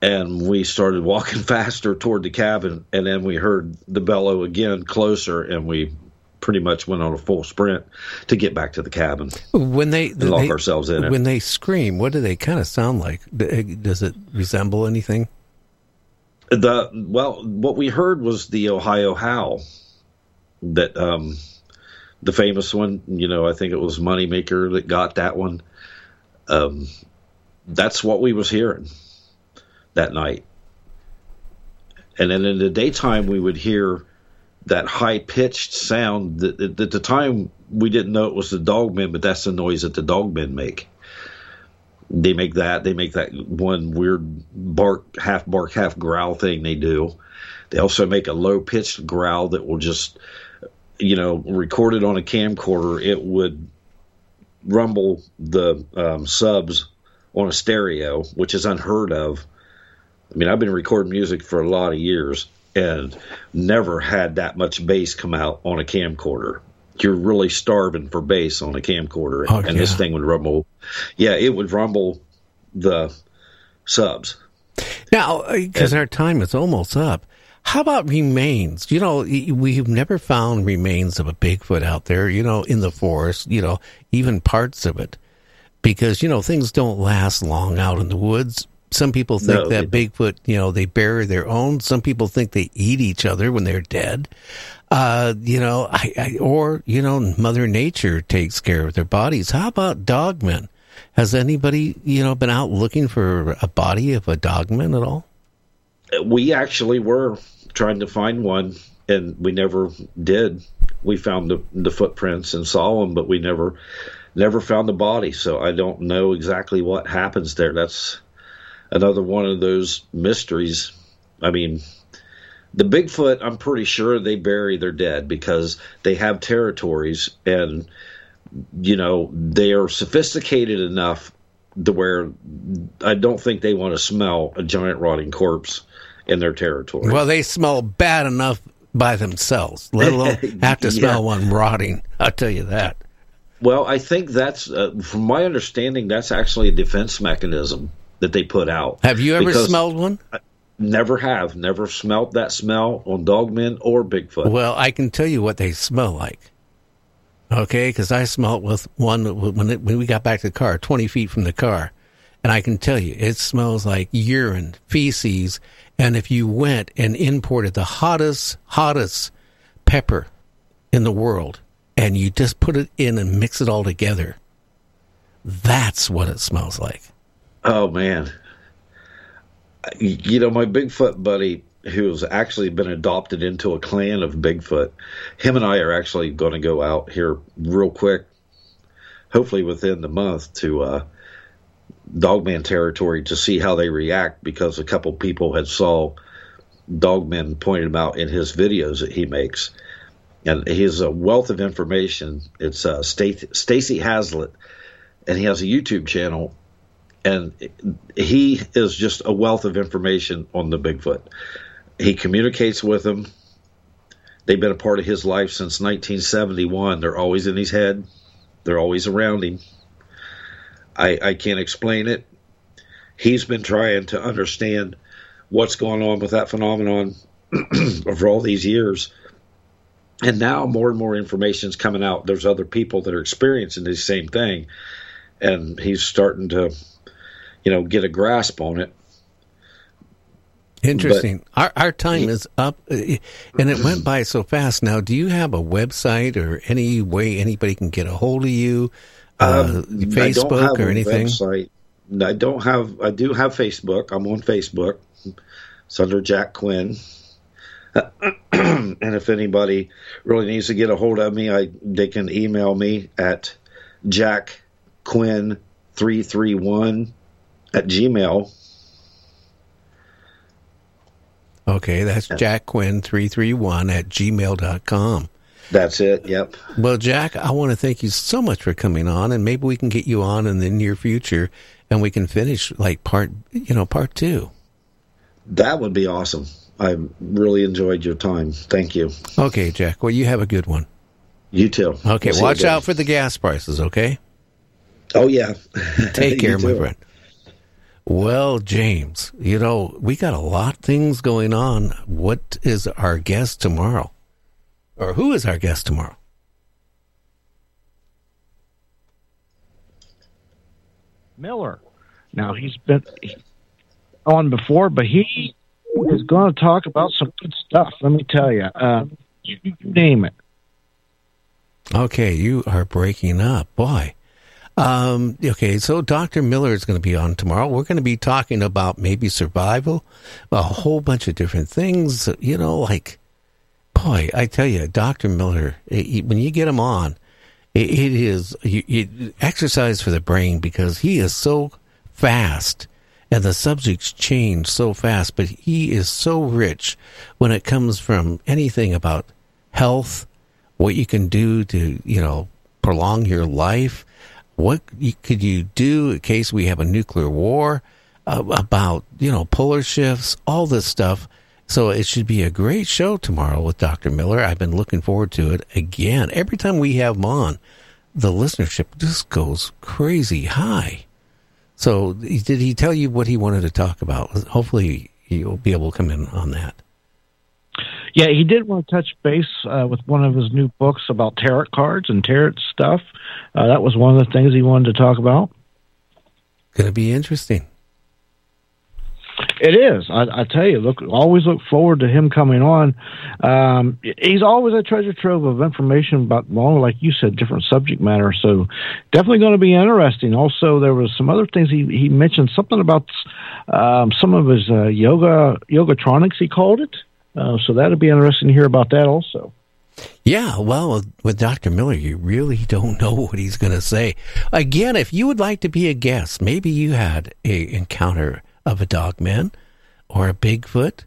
And we started walking [LAUGHS] faster toward the cabin. And then we heard the bellow again closer. And we pretty much went on a full sprint to get back to the cabin.
When they,
lock
they-
ourselves in it.
When they scream, what do they kind of sound like? Does it resemble anything?
The well, what we heard was the Ohio Howl, that um, the famous one. You know, I think it was Moneymaker that got that one. Um, that's what we was hearing that night, and then in the daytime we would hear that high pitched sound. That at the time we didn't know it was the dogmen, but that's the noise that the dogmen make they make that they make that one weird bark half bark half growl thing they do they also make a low pitched growl that will just you know recorded on a camcorder it would rumble the um, subs on a stereo which is unheard of. I mean i've been recording music for a lot of years and never had that much bass come out on a camcorder. You're really starving for bass on a camcorder
Oh,
and this thing would rumble. Yeah it would rumble the subs.
Now, uh, because our time is almost up, how about remains? You know, we've never found remains of a Bigfoot out there, you know, in the forest, you know, even parts of it. Because, you know, things don't last long out in the woods. Some people think
No,
that Bigfoot, you know, they bury their own. Some people think they eat each other when they're dead. Uh, you know, I, I, or, you know, Mother Nature takes care of their bodies. How about dogmen? Has anybody, you know, been out looking for a body of a dogman at all?
we actually were trying to find one and we never did we found the, the footprints and saw them but we never never found the body so i don't know exactly what happens there that's another one of those mysteries i mean the bigfoot i'm pretty sure they bury their dead because they have territories and you know they are sophisticated enough to where i don't think they want to smell a giant rotting corpse in their territory
Well, they smell bad enough by themselves, let alone [LAUGHS] have to smell
Yeah.
one rotting. I'll tell you that.
Well, I think that's, uh, from my understanding, that's actually a defense mechanism that they put out.
Have you ever smelled one?
I never have, never smelt that smell on dogmen or Bigfoot.
Well, I can tell you what they smell like. Okay, because I smelled with one when it, when we got back to the car, twenty feet from the car, and I can tell you it smells like urine, feces, and if you went and imported the hottest, hottest pepper in the world, and you just put it in and mix it all together, that's what it smells like.
Oh man, you know my Bigfoot buddy, who's actually been adopted into a clan of Bigfoot. Him and I are actually going to go out here real quick, hopefully within the month to uh, Dogman territory to see how they react because a couple people had saw Dogman pointed him out in his videos that he makes. And he has a wealth of information. It's uh, Stacy Hazlitt, and he has a YouTube channel and he is just a wealth of information on the Bigfoot. He communicates with them. They've been a part of his life since 1971. They're always in his head. They're always around him. I, I can't explain it. He's been trying to understand what's going on with that phenomenon [CLEARS THROAT] for all these years. And now more and more information is coming out. There's other people that are experiencing the same thing. And he's starting to you know, get a grasp on it.
Interesting. our our time is up, uh, and it went by so fast. Now, do you have a website or any way anybody can get a hold of you? Uh,
Um, I don't
Facebook
have
or
a
anything?
Website. I don't have. I do have Facebook. I'm on Facebook. It's under Jack Quinn. [CLEARS THROAT] and if anybody really needs to get a hold of me, I they can email me at Jack Quinn three three one at Gmail.
Okay, that's Jack Quinn three three one at gmail.com.
That's it. Yep.
Well, Jack, I want to thank you so much for coming on, and maybe we can get you on in the near future, and we can finish like part, you know, part two.
That would be awesome. I really enjoyed your time. Thank you.
Okay, Jack. Well, you have a good one.
You too.
Okay,
We'll
watch out for the gas prices. Okay.
Oh yeah. [LAUGHS]
Take [LAUGHS] care, my friend. Well, James, you know, we got a lot of things going on. What is our guest tomorrow? Or who is our guest tomorrow?
Miller. Now he's been on before, but he is going to talk about some good stuff. Let me tell you, uh, you, you name it.
Okay, you are breaking up. Boy. Um, okay, so Dr. Miller is going to be on tomorrow. We're going to be talking about maybe survival, a whole bunch of different things, you know, like, boy, I tell you, Dr. Miller, he- when you get him on, it, it is you, exercise for the brain because he is so fast and the subjects change so fast, but he is so rich when it comes from anything about health, what you can do to, you know, prolong your life. What could you do in case we have a nuclear war? Uh, about you know polar shifts, all this stuff. So it should be a great show tomorrow with Dr. Miller. I've been looking forward to it again. Every time we have him on, the listenership just goes crazy high. So did he tell you what he wanted to talk about? Hopefully you'll be able to come in on that.
Yeah, he did want to touch base uh, with one of his new books about tarot cards and tarot stuff. Uh, that was one of the things he wanted to talk about.
Going to be interesting.
It is. I, I tell you, look, always look forward to him coming on. Um, he's always a treasure trove of information about, well, like you said, different subject matter. So definitely going to be interesting. Also, there was some other things he he mentioned something about um, some of his uh, yoga yogatronics. He called it. Uh, so that'll be interesting to hear about that also.
Yeah, well, with, with Dr. Miller, you really [LAUGHS] don't know what he's going to say. Again, if you would like to be a guest, maybe you had a encounter of a dogman or a Bigfoot,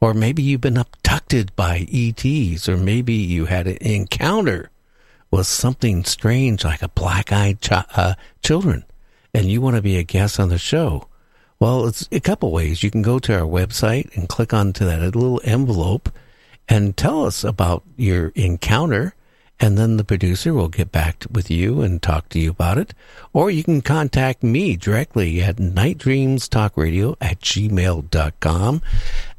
or maybe you've been abducted by ETs, or maybe you had an encounter with something strange like a black-eyed chi- uh, children, and you want to be a guest on the show. Well, it's a couple ways. You can go to our website and click onto that little envelope and tell us about your encounter, and then the producer will get back with you and talk to you about it. Or you can contact me directly at nightdreamstalkradio at gmail.com.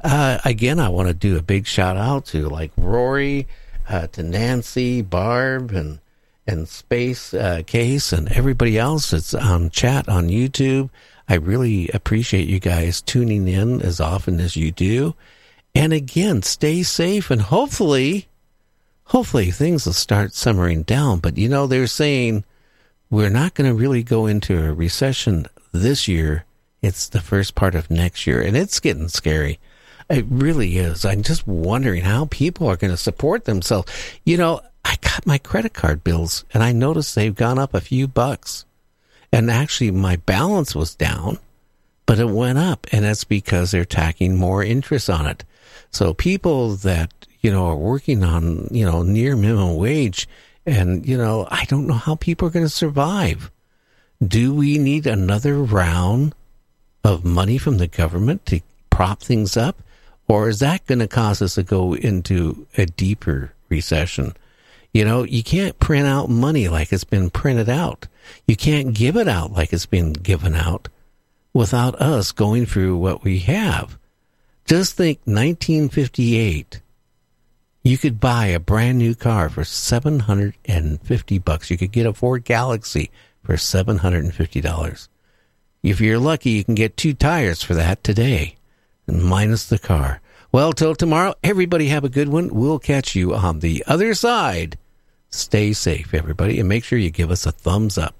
Uh, again, I want to do a big shout out to like Rory, uh, to Nancy, Barb, and and Space uh, Case, and everybody else that's on chat on YouTube. I really appreciate you guys tuning in as often as you do. And again, stay safe and hopefully, hopefully things will start summering down. But you know, they're saying we're not going to really go into a recession this year. It's the first part of next year, and it's getting scary. It really is. I'm just wondering how people are going to support themselves. You know, I got my credit card bills and I noticed they've gone up a few bucks. And actually, my balance was down, but it went up. And that's because they're tacking more interest on it. So people that, you know, are working on, you know, near minimum wage and, you know, I don't know how people are going to survive. Do we need another round of money from the government to prop things up? Or is that going to cause us to go into a deeper recession? You know, you can't print out money like it's been printed out. You can't give it out like it's been given out without us going through what we have. Just think 1958. You could buy a brand new car for 750 bucks. You could get a Ford Galaxie for $750. If you're lucky, you can get two tires for that today, minus the car. Well, till tomorrow, everybody have a good one. We'll catch you on the other side. Stay safe, everybody, and make sure you give us a thumbs up.